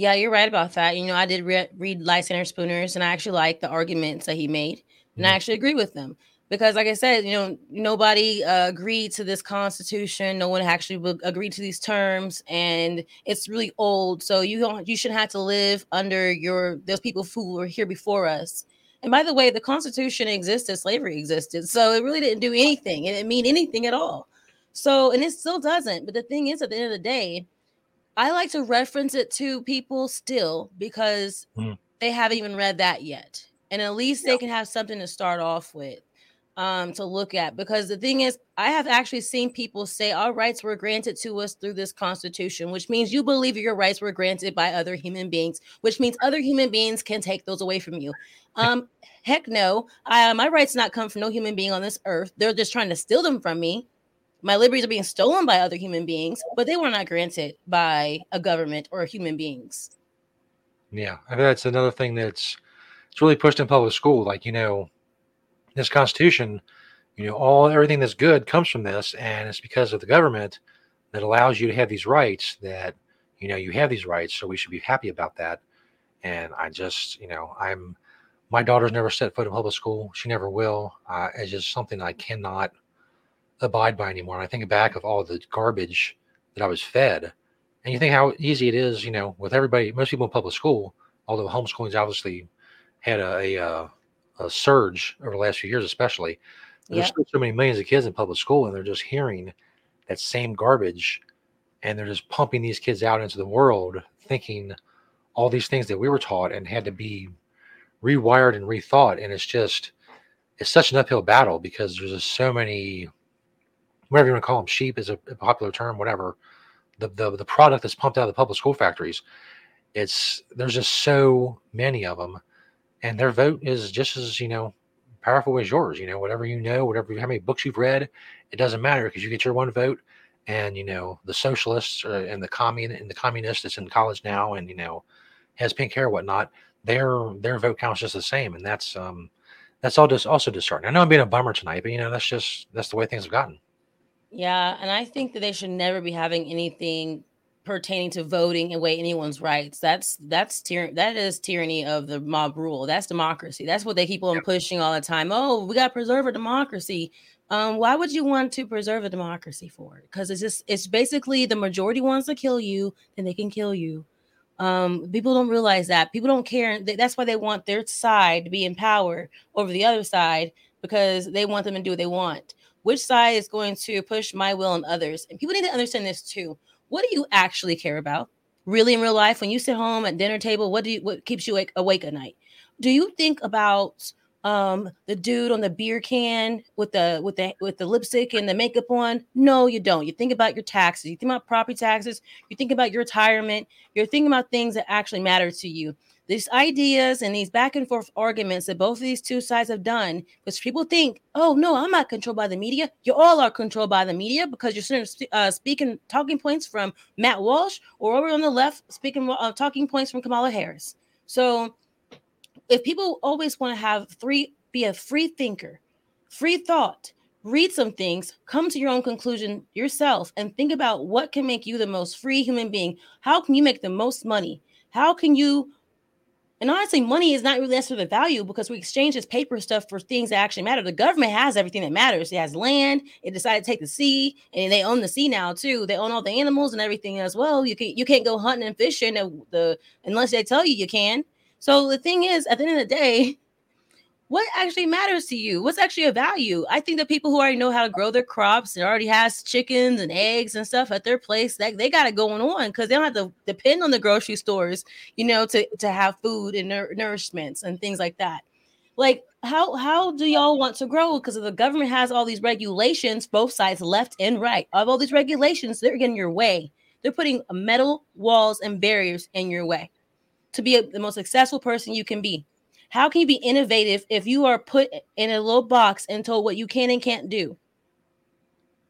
Yeah, you're right about that. You know, I did re- read Lysander Spooner's, and I actually like the arguments that he made, and mm-hmm. I actually agree with them. Because like i said you know nobody uh, agreed to this constitution. No one actually agreed to these terms and it's really old. So you don't you shouldn't have to live under your those people who were here before us. And by the way the constitution existed slavery existed so it really didn't do anything. It didn't mean anything at all. So and it still doesn't but the thing is at the end of the day i like to reference it to people still because mm. they haven't even read that yet and at least yeah. they can have something to start off with um, to look at because the thing is, I have actually seen people say our rights were granted to us through this constitution, which means you believe your rights were granted by other human beings, which means other human beings can take those away from you. Um, heck no, I, my rights not come from no human being on this earth. They're just trying to steal them from me. My liberties are being stolen by other human beings, but they were not granted by a government or human beings. Yeah, I mean, that's another thing that's it's really pushed in public school. Like you know, this Constitution, you know, all everything that's good comes from this, and it's because of the government that allows you to have these rights that you know you have these rights, so we should be happy about that. And I just, you know, I'm my daughter's never set foot in public school; she never will. Uh, it's just something I cannot abide by anymore. And I think back of all the garbage that I was fed, and you think how easy it is, you know, with everybody, most people in public school, although homeschooling's obviously had a, a, uh, a surge over the last few years, especially. There's still so many millions of kids in public school, and they're just hearing that same garbage, and they're just pumping these kids out into the world, thinking all these things that we were taught and had to be rewired and rethought. And it's just, it's such an uphill battle because there's just so many, whatever you want to call them, sheep is a, a popular term, whatever. The, the the product that's pumped out of the public school factories, it's there's just so many of them and their vote is just as you know powerful as yours. You know, whatever you know, whatever how many books you've read, it doesn't matter because you get your one vote. And you know the socialists uh, and the commun and the communist that's in college now, and you know has pink hair, whatnot. Their their vote counts just the same, and that's um that's all just also disheartening. I know I'm being a bummer tonight, but you know that's just that's the way things have gotten. Yeah, and I think that they should never be having anything pertaining to voting away anyone's rights. That's that's tyranny. That is tyranny of the mob rule. That's democracy. That's what they keep on pushing all the time. Oh, we got to preserve a democracy. Um, why would you want to preserve a democracy for? Because it's just it's basically the majority wants to kill you, then they can kill you. Um, people don't realize that. People don't care. That's why they want their side to be in power over the other side because they want them to do what they want. Which side is going to push my will on others? And people need to understand this too. What do you actually care about? Really in real life, when you sit home at dinner table, what do you what keeps you awake, awake at night? Do you think about um the dude on the beer can with the with the with the lipstick and the makeup on? No you don't. You think about your taxes. You think about property taxes. You think about your retirement. You're thinking about things that actually matter to you these ideas and these back and forth arguments that both of these two sides have done, which people think, oh no, I'm not controlled by the media. You all are controlled by the media because you're uh, speaking talking points from Matt Walsh or over on the left speaking uh, talking points from Kamala Harris. So if people always want to have three, be a free thinker, free thought, read some things, come to your own conclusion yourself, and think about what can make you the most free human being. How can you make the most money? How can you and honestly, money is not really necessarily the value because we exchange this paper stuff for things that actually matter. The government has everything that matters. It has land. It decided to take the sea, and they own the sea now too. They own all the animals and everything as well. You can you can't go hunting and fishing the, the unless they tell you you can. So the thing is, at the end of the day, what actually matters to you? What's actually a value? I think that people who already know how to grow their crops and already has chickens and eggs and stuff at their place, that they got it going on because they don't have to depend on the grocery stores, you know, to to have food and nour- nourishments and things like that. Like how how do y'all want to grow? Because the government has all these regulations, both sides, left and right. Of all these regulations, they're getting your way. They're putting metal walls and barriers in your way to be a, the most successful person you can be. How can you be innovative if you are put in a little box and told what you can and can't do?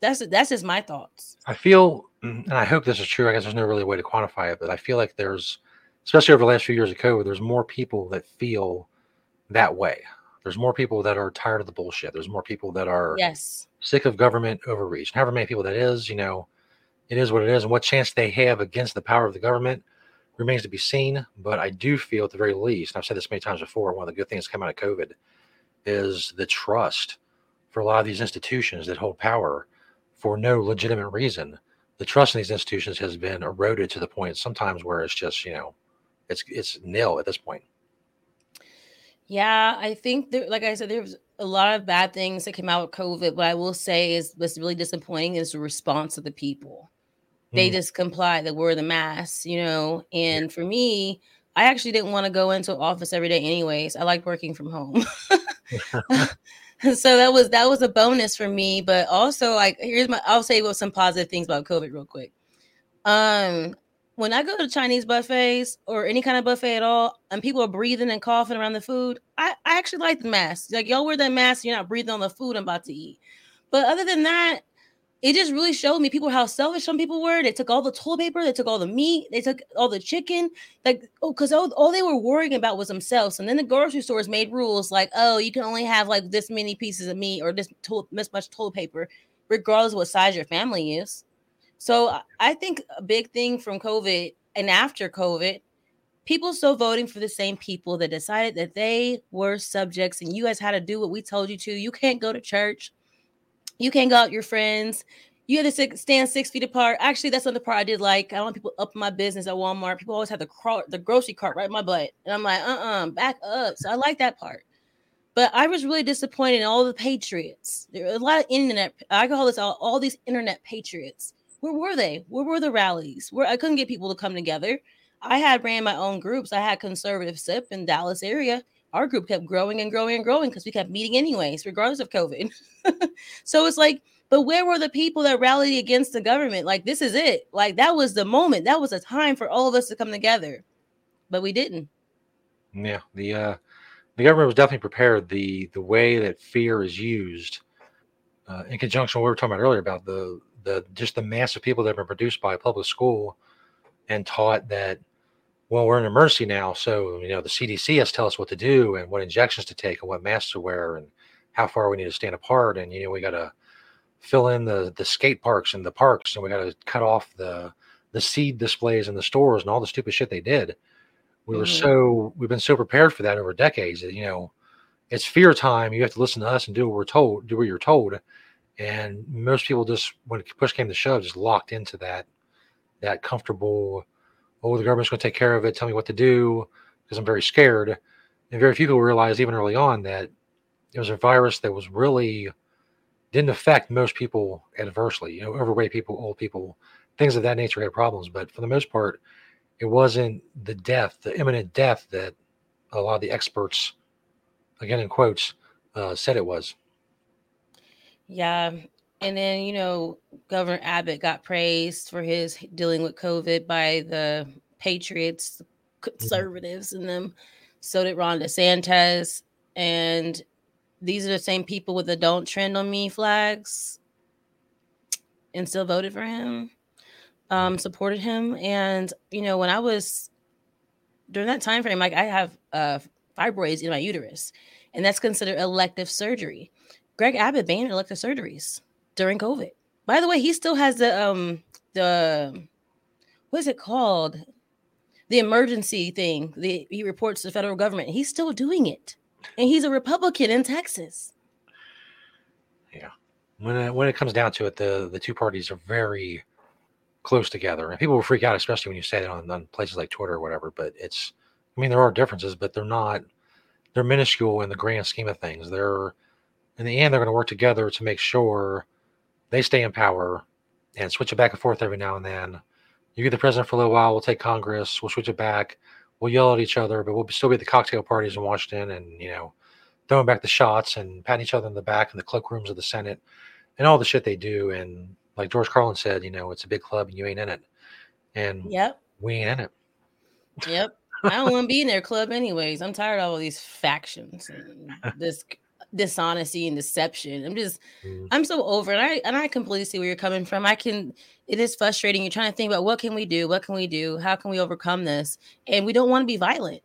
That's that's just my thoughts. I feel, mm, and I hope this is true. I guess there's no really way to quantify it, but I feel like there's, especially over the last few years of COVID, there's more people that feel that way. There's more people that are tired of the bullshit. There's more people that are yes sick of government overreach. However many people that is, you know, it is what it is, and what chance they have against the power of the government remains to be seen. But I do feel, at the very least, and I've said this many times before, one of the good things come out of COVID is the trust for a lot of these institutions that hold power for no legitimate reason. The trust in these institutions has been eroded to the point sometimes where it's just, you know, it's it's nil at this point. Yeah, I think there, like I said, there's a lot of bad things that came out of COVID. But I will say is what's really disappointing is the response of the people they mm. just complied that we're the mass, you know. And for me, I actually didn't want to go into office every day anyways. I like working from home. so that was that was a bonus for me. But also like here's my I'll say what some positive things about COVID real quick. Um when I go to Chinese buffets or any kind of buffet at all, and people are breathing and coughing around the food, I, I actually like the mask. Like y'all wear that mask, you're not breathing on the food I'm about to eat. But other than that, it just really showed me people how selfish some people were. They took all the toilet paper, they took all the meat, they took all the chicken, like oh, because all, all they were worrying about was themselves. And then the grocery stores made rules like, oh, you can only have like this many pieces of meat or this, to- this much toilet paper, regardless of what size your family is. So I think a big thing from COVID and after COVID, people still voting for the same people that decided that they were subjects and you guys had to do what we told you to. You can't go to church you can't go out with your friends. You had to stand six feet apart. Actually, that's another part I did like. I don't want people up my business at Walmart. People always have the cro- the grocery cart right in my butt, and I'm like, uh, uh-uh, uh back up. So I like that part. But I was really disappointed in all the patriots. There were a lot of internet. I call this all, all these internet patriots. Where were they? Where were the rallies? Where I couldn't get people to come together. I had ran my own groups. I had conservative SIP in Dallas area our group kept growing and growing and growing because we kept meeting anyways, regardless of COVID. so it's like, but where were the people that rallied against the government? Like, this is it. Like, that was the moment. That was a time for all of us to come together. But we didn't. Yeah. The uh the government was definitely prepared. The the way that fear is used uh, in conjunction with what we were talking about earlier about the the just the mass of people that have been produced by a public school and taught that well, we're in an emergency now, so you know the CDC has to tell us what to do and what injections to take and what masks to wear and how far we need to stand apart, and you know we got to fill in the the skate parks and the parks, and we got to cut off the the seed displays in the stores and all the stupid shit they did. We mm-hmm. were so we've been so prepared for that over decades that you know it's fear time. You have to listen to us and do what we're told, do what you're told, and most people just when push came to shove, just locked into that that comfortable oh, the government's going to take care of it, tell me what to do because I'm very scared. And very few people realize, even early on, that it was a virus that was really didn't affect most people adversely. You know, overweight people, old people, things of that nature had problems. But for the most part, it wasn't the death, the imminent death that a lot of the experts again in quotes, uh, said it was. Yeah. And then, you know, Governor Abbott got praised for his dealing with COVID by the Patriots, conservatives, mm-hmm. and them. So did Ron DeSantis. And these are the same people with the don't trend on me flags and still voted for him, um, supported him. And, you know, when I was during that time frame, like I have uh, fibroids in my uterus, and that's considered elective surgery. Greg Abbott banned elective surgeries during COVID. By the way, he still has the um the what is it called? The emergency thing. The he reports to the federal government. He's still doing it, and he's a Republican in Texas. Yeah, when it, when it comes down to it, the the two parties are very close together, and people will freak out, especially when you say that on, on places like Twitter or whatever. But it's, I mean, there are differences, but they're not. They're minuscule in the grand scheme of things. They're in the end, they're going to work together to make sure they stay in power and switch it back and forth every now and then. You get the president for a little while, we'll take Congress, we'll switch it back, we'll yell at each other, but we'll still be at the cocktail parties in Washington and, you know, throwing back the shots and patting each other in the back in the cloakrooms of the Senate and all the shit they do. And like George Carlin said, you know, it's a big club and you ain't in it. And yep. we ain't in it. Yep. I don't want to be in their club anyways. I'm tired of all these factions and this dishonesty and deception. I'm just mm. I'm so over and I and I completely see where you're coming from. I can it is frustrating. You're trying to think about what can we do? What can we do? How can we overcome this? And we don't want to be violent.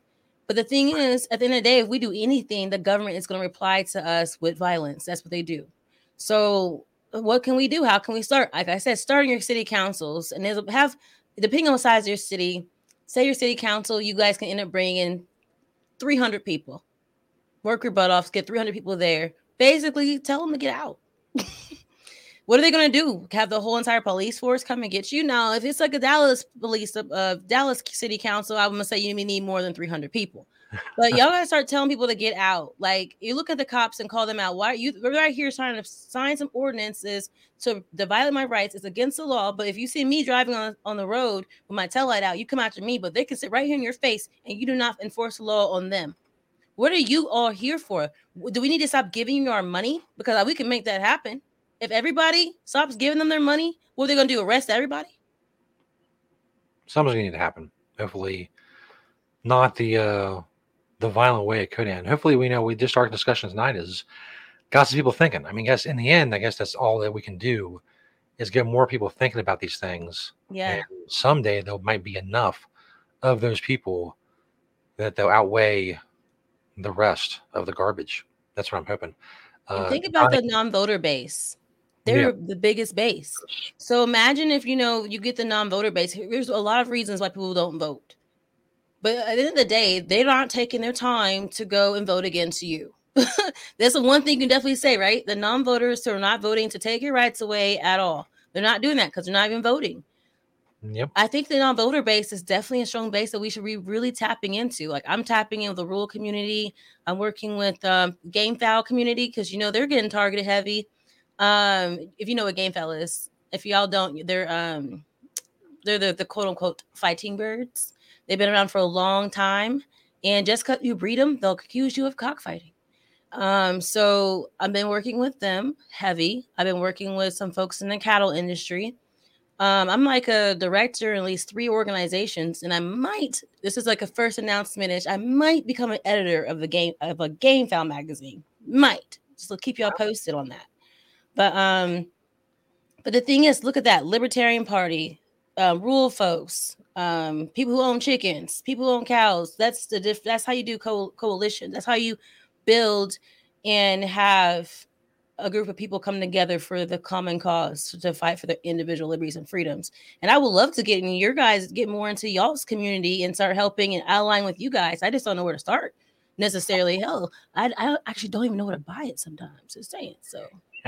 But the thing is, at the end of the day, if we do anything, the government is going to reply to us with violence. That's what they do. So what can we do? How can we start? Like I said, starting your city councils and have depending on the size of your city, say your city council, you guys can end up bringing in 300 people work your butt off, get 300 people there. Basically, tell them to get out. what are they going to do? Have the whole entire police force come and get you? Now, if it's like a Dallas police, uh, Dallas City Council, I'm gonna say you need more than 300 people. But y'all gotta start telling people to get out. Like you look at the cops and call them out. Why are you we're right here trying to sign some ordinances to, to violate my rights? It's against the law. But if you see me driving on, on the road with my tail light out, you come after me. But they can sit right here in your face and you do not enforce the law on them. What are you all here for? Do we need to stop giving you our money? Because we can make that happen. If everybody stops giving them their money, what are they going to do? Arrest everybody? Something's going to need to happen. Hopefully, not the uh, the violent way it could end. Hopefully, we know we just our discussion tonight is got some people thinking. I mean, guess in the end, I guess that's all that we can do is get more people thinking about these things. Yeah. And someday there might be enough of those people that they'll outweigh the rest of the garbage. That's what I'm hoping. Uh, think about I, the non-voter base. They're yeah. the biggest base. So imagine if you know you get the non-voter base. There's a lot of reasons why people don't vote. But at the end of the day, they're not taking their time to go and vote against you. That's the one thing you can definitely say, right? The non-voters who are not voting to take your rights away at all. They're not doing that because they're not even voting. Yep. I think the non-voter base is definitely a strong base that we should be really tapping into. Like I'm tapping in with the rural community. I'm working with um, game fowl community because you know they're getting targeted heavy. Um, if you know what game fowl is, if y'all don't, they're um, they're the, the quote unquote fighting birds. They've been around for a long time, and just because you breed them, they'll accuse you of cockfighting. Um, so I've been working with them heavy. I've been working with some folks in the cattle industry. Um, I'm like a director in at least three organizations, and I might. This is like a first announcement. Ish. I might become an editor of the game of a game fowl magazine. Might just to keep y'all posted on that. But um, but the thing is, look at that Libertarian Party, uh, rural folks, um, people who own chickens, people who own cows. That's the diff- that's how you do co- coalition. That's how you build and have a group of people come together for the common cause to fight for their individual liberties and freedoms. And I would love to get in your guys get more into y'all's community and start helping and allying with you guys. I just don't know where to start necessarily. Hell, I, I actually don't even know where to buy it sometimes. Just saying. So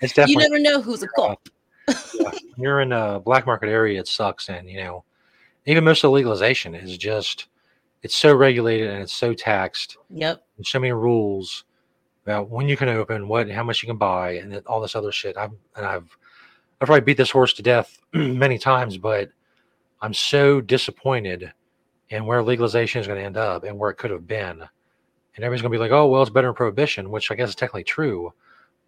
it's definitely you never know who's a cop. yeah. You're in a black market area, it sucks. And you know, even most of the legalization is just it's so regulated and it's so taxed. Yep. So many rules about when you can open, what, how much you can buy, and all this other shit. I've and I've I've probably beat this horse to death many times, but I'm so disappointed in where legalization is going to end up and where it could have been. and everybody's going to be like, oh, well, it's better than prohibition, which I guess is technically true,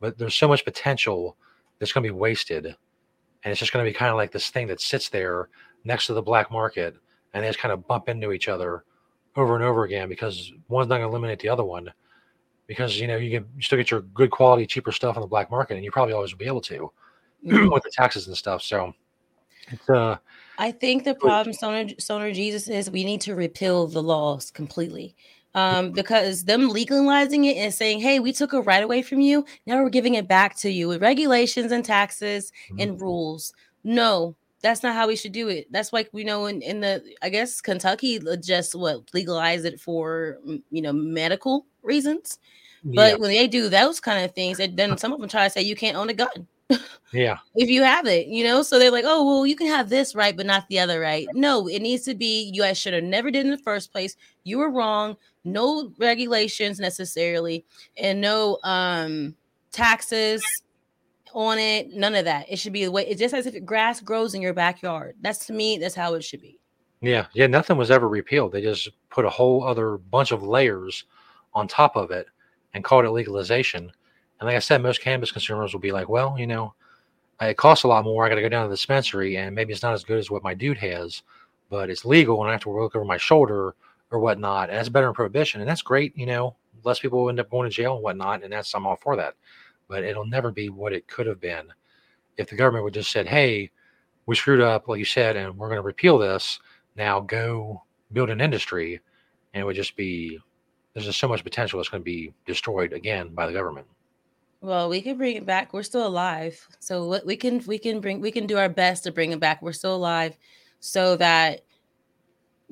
but there's so much potential that's going to be wasted. And it's just going to be kind of like this thing that sits there next to the black market and they just kind of bump into each other over and over again because one's not going to eliminate the other one because you know you can you still get your good quality cheaper stuff on the black market and you probably always will be able to mm-hmm. with the taxes and stuff so it's uh i think the problem Stoner, Stoner Jesus is we need to repeal the laws completely um, because them legalizing it and saying, "Hey, we took a right away from you. Now we're giving it back to you with regulations and taxes mm-hmm. and rules." No, that's not how we should do it. That's like we know in, in the I guess Kentucky just what legalize it for you know medical reasons. But yeah. when they do those kind of things, and then some of them try to say you can't own a gun. Yeah. if you have it, you know, so they're like, oh well, you can have this right, but not the other right. No, it needs to be you I should have never did in the first place. You were wrong. No regulations necessarily, and no um taxes on it, none of that. It should be the way it's just as if grass grows in your backyard. That's to me, that's how it should be. Yeah, yeah, nothing was ever repealed. They just put a whole other bunch of layers on top of it and called it legalization. And like I said, most cannabis consumers will be like, well, you know, it costs a lot more. I got to go down to the dispensary, and maybe it's not as good as what my dude has, but it's legal, and I have to look over my shoulder or whatnot. And that's better than prohibition, and that's great. You know, less people end up going to jail and whatnot, and that's I'm all for that but it'll never be what it could have been if the government would just said, "Hey, we screwed up, like you said, and we're going to repeal this. Now go build an industry," and it would just be there's just so much potential that's going to be destroyed again by the government. Well, we can bring it back. We're still alive, so what we can we can bring we can do our best to bring it back. We're still alive, so that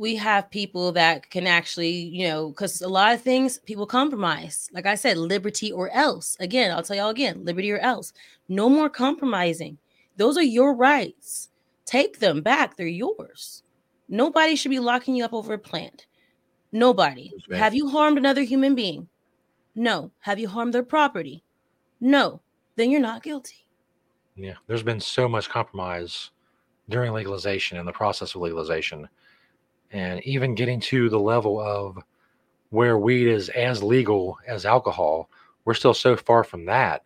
we have people that can actually, you know, because a lot of things people compromise. Like I said, liberty or else. Again, I'll tell y'all again, liberty or else. No more compromising. Those are your rights. Take them back. They're yours. Nobody should be locking you up over a plant. Nobody. Have you harmed another human being? No. Have you harmed their property? No. Then you're not guilty. Yeah. There's been so much compromise during legalization and the process of legalization and even getting to the level of where weed is as legal as alcohol we're still so far from that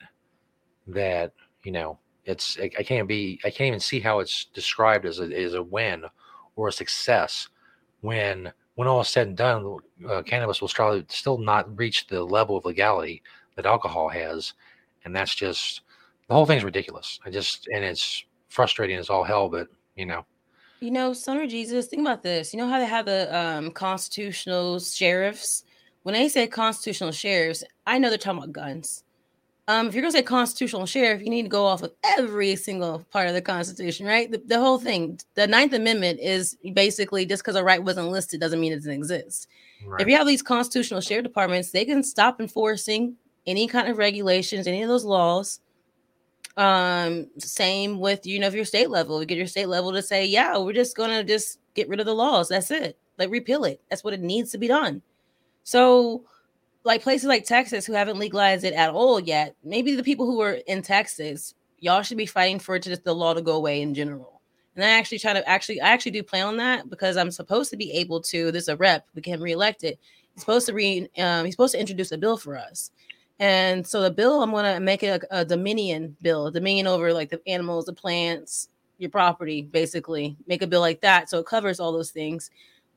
that you know it's i can't be i can't even see how it's described as a, as a win or a success when when all is said and done uh, cannabis will still, still not reach the level of legality that alcohol has and that's just the whole thing's ridiculous. I just and it's frustrating as all hell but you know you know, Stoner Jesus, think about this. You know how they have the um, constitutional sheriffs? When they say constitutional sheriffs, I know they're talking about guns. Um, if you're gonna say constitutional sheriff, you need to go off of every single part of the Constitution, right? The, the whole thing. The Ninth Amendment is basically just because a right wasn't listed doesn't mean it doesn't exist. Right. If you have these constitutional sheriff departments, they can stop enforcing any kind of regulations, any of those laws, um, same with you know, if your state level, you get your state level to say, yeah, we're just gonna just get rid of the laws. That's it. Like repeal it. That's what it needs to be done. So, like places like Texas who haven't legalized it at all yet, maybe the people who are in Texas, y'all should be fighting for it to just the law to go away in general. And I actually try to actually, I actually do plan on that because I'm supposed to be able to. This a rep, we can reelect it. He's supposed to re, um, he's supposed to introduce a bill for us and so the bill, I'm to make it a, a, dominion bill, dominion over like the animals, the plants, your property, basically. Make a bill like that. So it covers all those things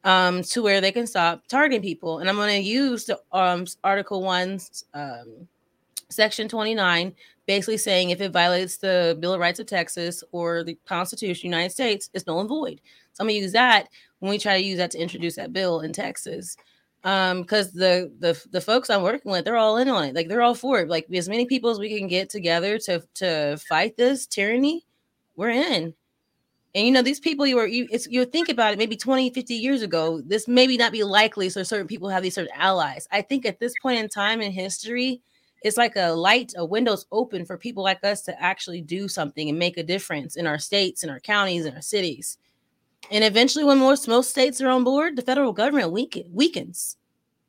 um, to where they can stop targeting people. And I'm to use the um, Article 1, um, Section 29, basically saying if it violates the Bill of Rights of Texas or the Constitution of the United States, it's null and void. So I'm to use that when we try to use that to introduce that bill in Texas um because the the the folks i'm working with they're all in on it. Like they're all for it. Like as many people as we can get together to to fight this tyranny we're in. And you know these people you were you it's you think about it maybe 20 50 years ago this maybe not be likely so certain people have these certain allies. I think at this point in time in history it's like a light a windows open for people like us to actually do something and make a difference in our states in our counties in our cities and eventually, when most most states are on board, the federal government weaken, weakens.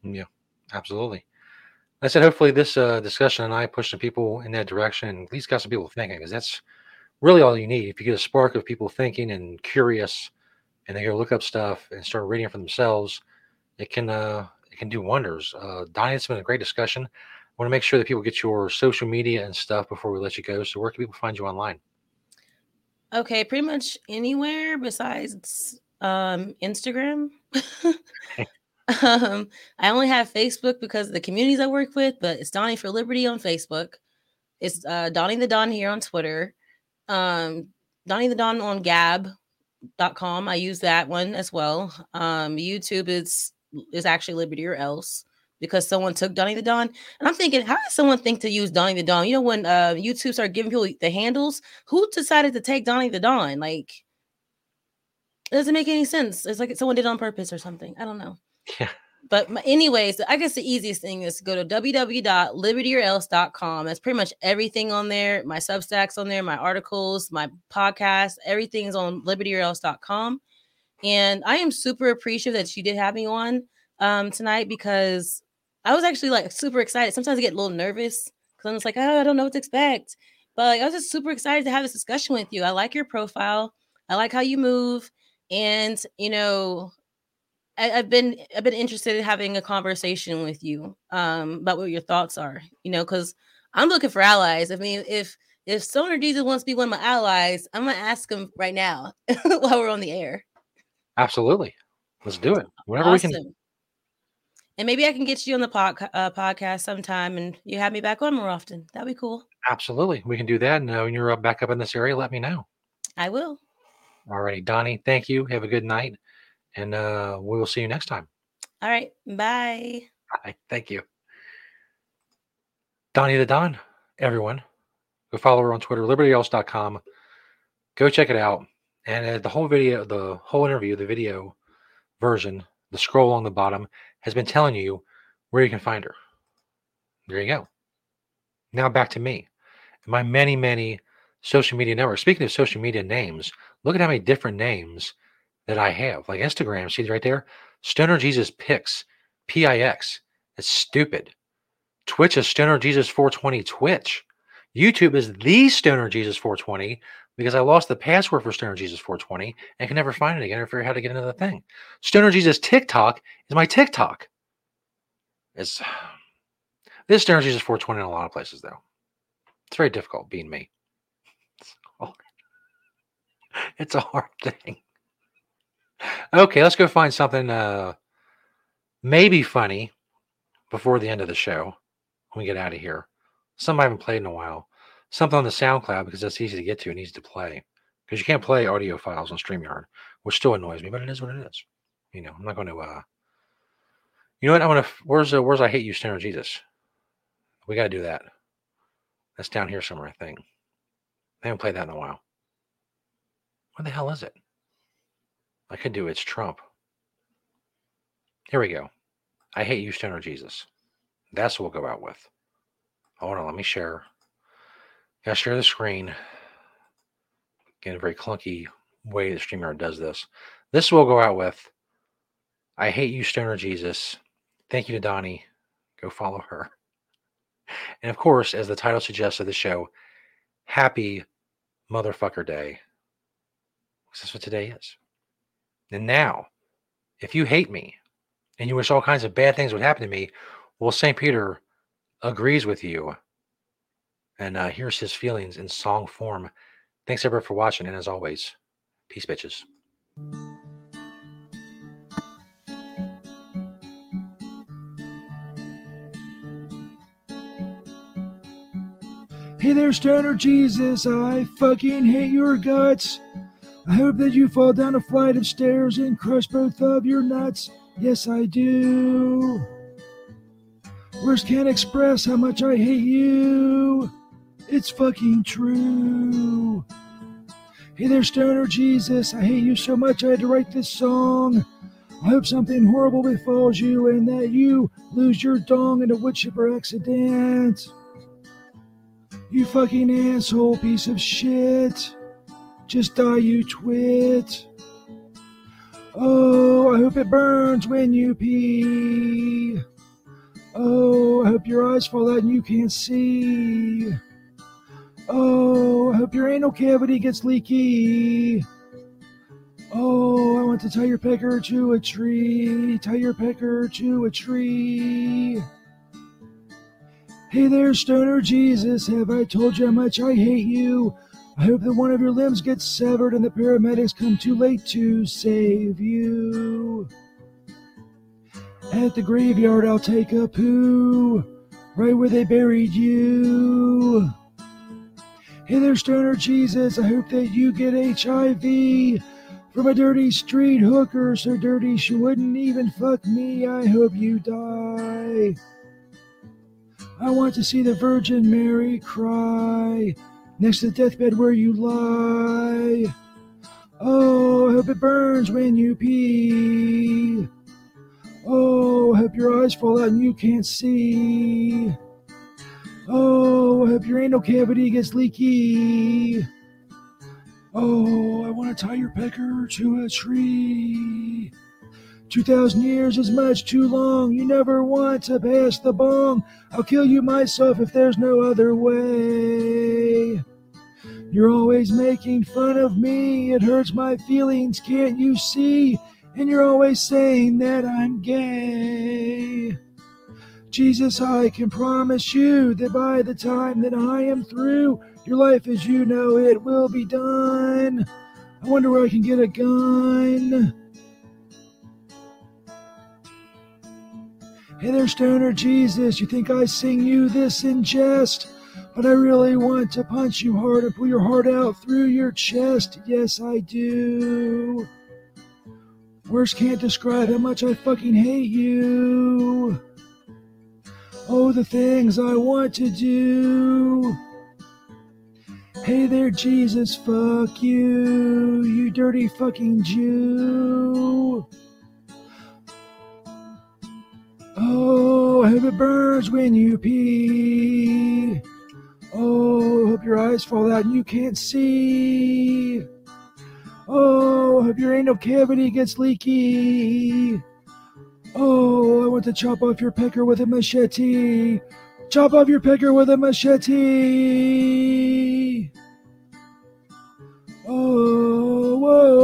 Yeah, absolutely. I said, hopefully, this uh, discussion and I push some people in that direction, and at least got some people thinking, because that's really all you need. If you get a spark of people thinking and curious, and they go look up stuff and start reading for themselves, it can uh, it can do wonders. Uh, Doni, it's been a great discussion. I want to make sure that people get your social media and stuff before we let you go. So, where can people find you online? Okay, pretty much anywhere besides um, Instagram. um, I only have Facebook because of the communities I work with, but it's Doni for Liberty on Facebook. It's uh, Doni the Don here on Twitter. Um, Doni the Don on Gab.com. I use that one as well. Um, YouTube is is actually Liberty or else because someone took Doni the Don. And I'm thinking, how did someone think to use Doni the Don? You know, when uh, YouTube started giving people the handles, who decided to take Doni the Don? Like, it doesn't make any sense. It's like someone did it on purpose or something. I don't know. Yeah. But my, anyways, I guess the easiest thing is to go to www.libertyorelse.com. That's pretty much everything on there. My Substacks on there, my articles, my podcast, everything's on libertyorelse.com. And I am super appreciative that you did have me on um, tonight because I was actually like super excited. Sometimes I get a little nervous because I'm just like, oh, I don't know what to expect. But like, I was just super excited to have this discussion with you. I like your profile. I like how you move, and you know, I, have been I've been interested in having a conversation with you um, about what your thoughts are. You know, because I'm looking for allies. I mean, if if Stoner Jesus wants to be one of my allies, I'm gonna ask him right now while we're on the air. Absolutely, let's do it. Whatever awesome. we can and maybe I can get you on the pod, uh, podcast sometime and you have me back on more often. That'd be cool. Absolutely. We can do that. And uh, when you're back up in this area, let me know. I will. All righty. Doni, thank you. Have a good night. And uh, we will see you next time. All right. Bye. Bye. Thank you. Doni the Don, everyone. Go follow her on Twitter, libertyelse.com. Go check it out. And uh, the whole video, the whole interview, the video version, the scroll on the bottom has been telling you where you can find her. There you go. Now back to me. My many, many social media networks. Speaking of social media names, look at how many different names that I have. Like Instagram, see right there? Stoner Jesus Pix, P I X. It's stupid. Twitch is Stoner Jesus 420 Twitch. YouTube is the Stoner Jesus 420 because I lost the password for Stoner Jesus 420 and can never find it again or figure out how to get into the thing. Stoner Jesus TikTok is my TikTok. It's this Stoner Jesus 420 in a lot of places though. It's very difficult being me. It's, it's a hard thing. Okay, let's go find something uh maybe funny before the end of the show when we get out of here. Some I haven't played in a while something on the SoundCloud because that's easy to get to and easy to play. Because you can't play audio files on StreamYard, which still annoys me, but it is what it is. You know, I'm not going to. uh You know what? I want to. Where's uh, Where's I hate you, Stoner Jesus? We got to do that. That's down here somewhere, I think. I haven't played that in a while. What the hell is it? I could do it's Trump. Here we go. I hate you, Stoner Jesus. That's what we'll go out with. Hold on, let me share. Gotta share the screen. Again, a very clunky way that StreamYard does this. This will go out with I hate you, Stoner Jesus. Thank you to Doni. Go follow her. And of course, as the title suggests of the show, happy motherfucker day. That's what today is. And now, if you hate me and you wish all kinds of bad things would happen to me, well, St. Peter agrees with you and uh, here's his feelings in song form. Thanks everyone, for watching, and as always, peace, bitches. Hey there, Stoner Jesus, I fucking hate your guts. I hope that you fall down a flight of stairs and crush both of your nuts. Yes, I do. Words can't express how much I hate you. It's fucking true. Hey there, Stoner Jesus. I hate you so much I had to write this song. I hope something horrible befalls you and that you lose your dong in a woodchipper accident. You fucking asshole piece of shit. Just die, you twit. Oh, I hope it burns when you pee. Oh, I hope your eyes fall out and you can't see. Oh, I hope your anal cavity gets leaky. Oh, I want to tie your pecker to a tree. Tie your pecker to a tree. Hey there, Stoner Jesus. Have I told you how much I hate you? I hope that one of your limbs gets severed and the paramedics come too late to save you. At the graveyard, I'll take a poo. Right where they buried you. Hey there, Stoner Jesus. I hope that you get HIV from a dirty street hooker so dirty she wouldn't even fuck me. I hope you die. I want to see the Virgin Mary cry next to the deathbed where you lie. Oh, I hope it burns when you pee. Oh, I hope your eyes fall out and you can't see. Oh, I hope your anal cavity gets leaky. Oh, I want to tie your pecker to a tree. Two thousand years is much too long. You never want to pass the bong. I'll kill you myself if there's no other way. You're always making fun of me. It hurts my feelings, can't you see? And you're always saying that I'm gay. Jesus, I can promise you that by the time that I am through, your life as you know it will be done. I wonder where I can get a gun. Hey there, Stoner Jesus. You think I sing you this in jest? But I really want to punch you hard and pull your heart out through your chest. Yes, I do. Words can't describe how much I fucking hate you. Oh, the things I want to do. Hey there, Jesus, fuck you, you dirty fucking Jew. Oh, I hope it burns when you pee. Oh, hope your eyes fall out and you can't see. Oh, hope your anal cavity gets leaky. Oh, I want to chop off your pecker with a machete. Chop off your pecker with a machete. Oh, whoa,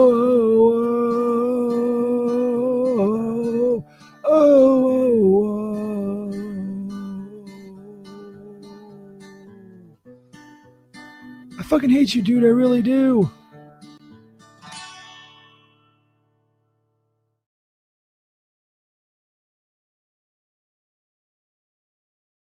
whoa, whoa, oh. I fucking hate you, dude. I really do.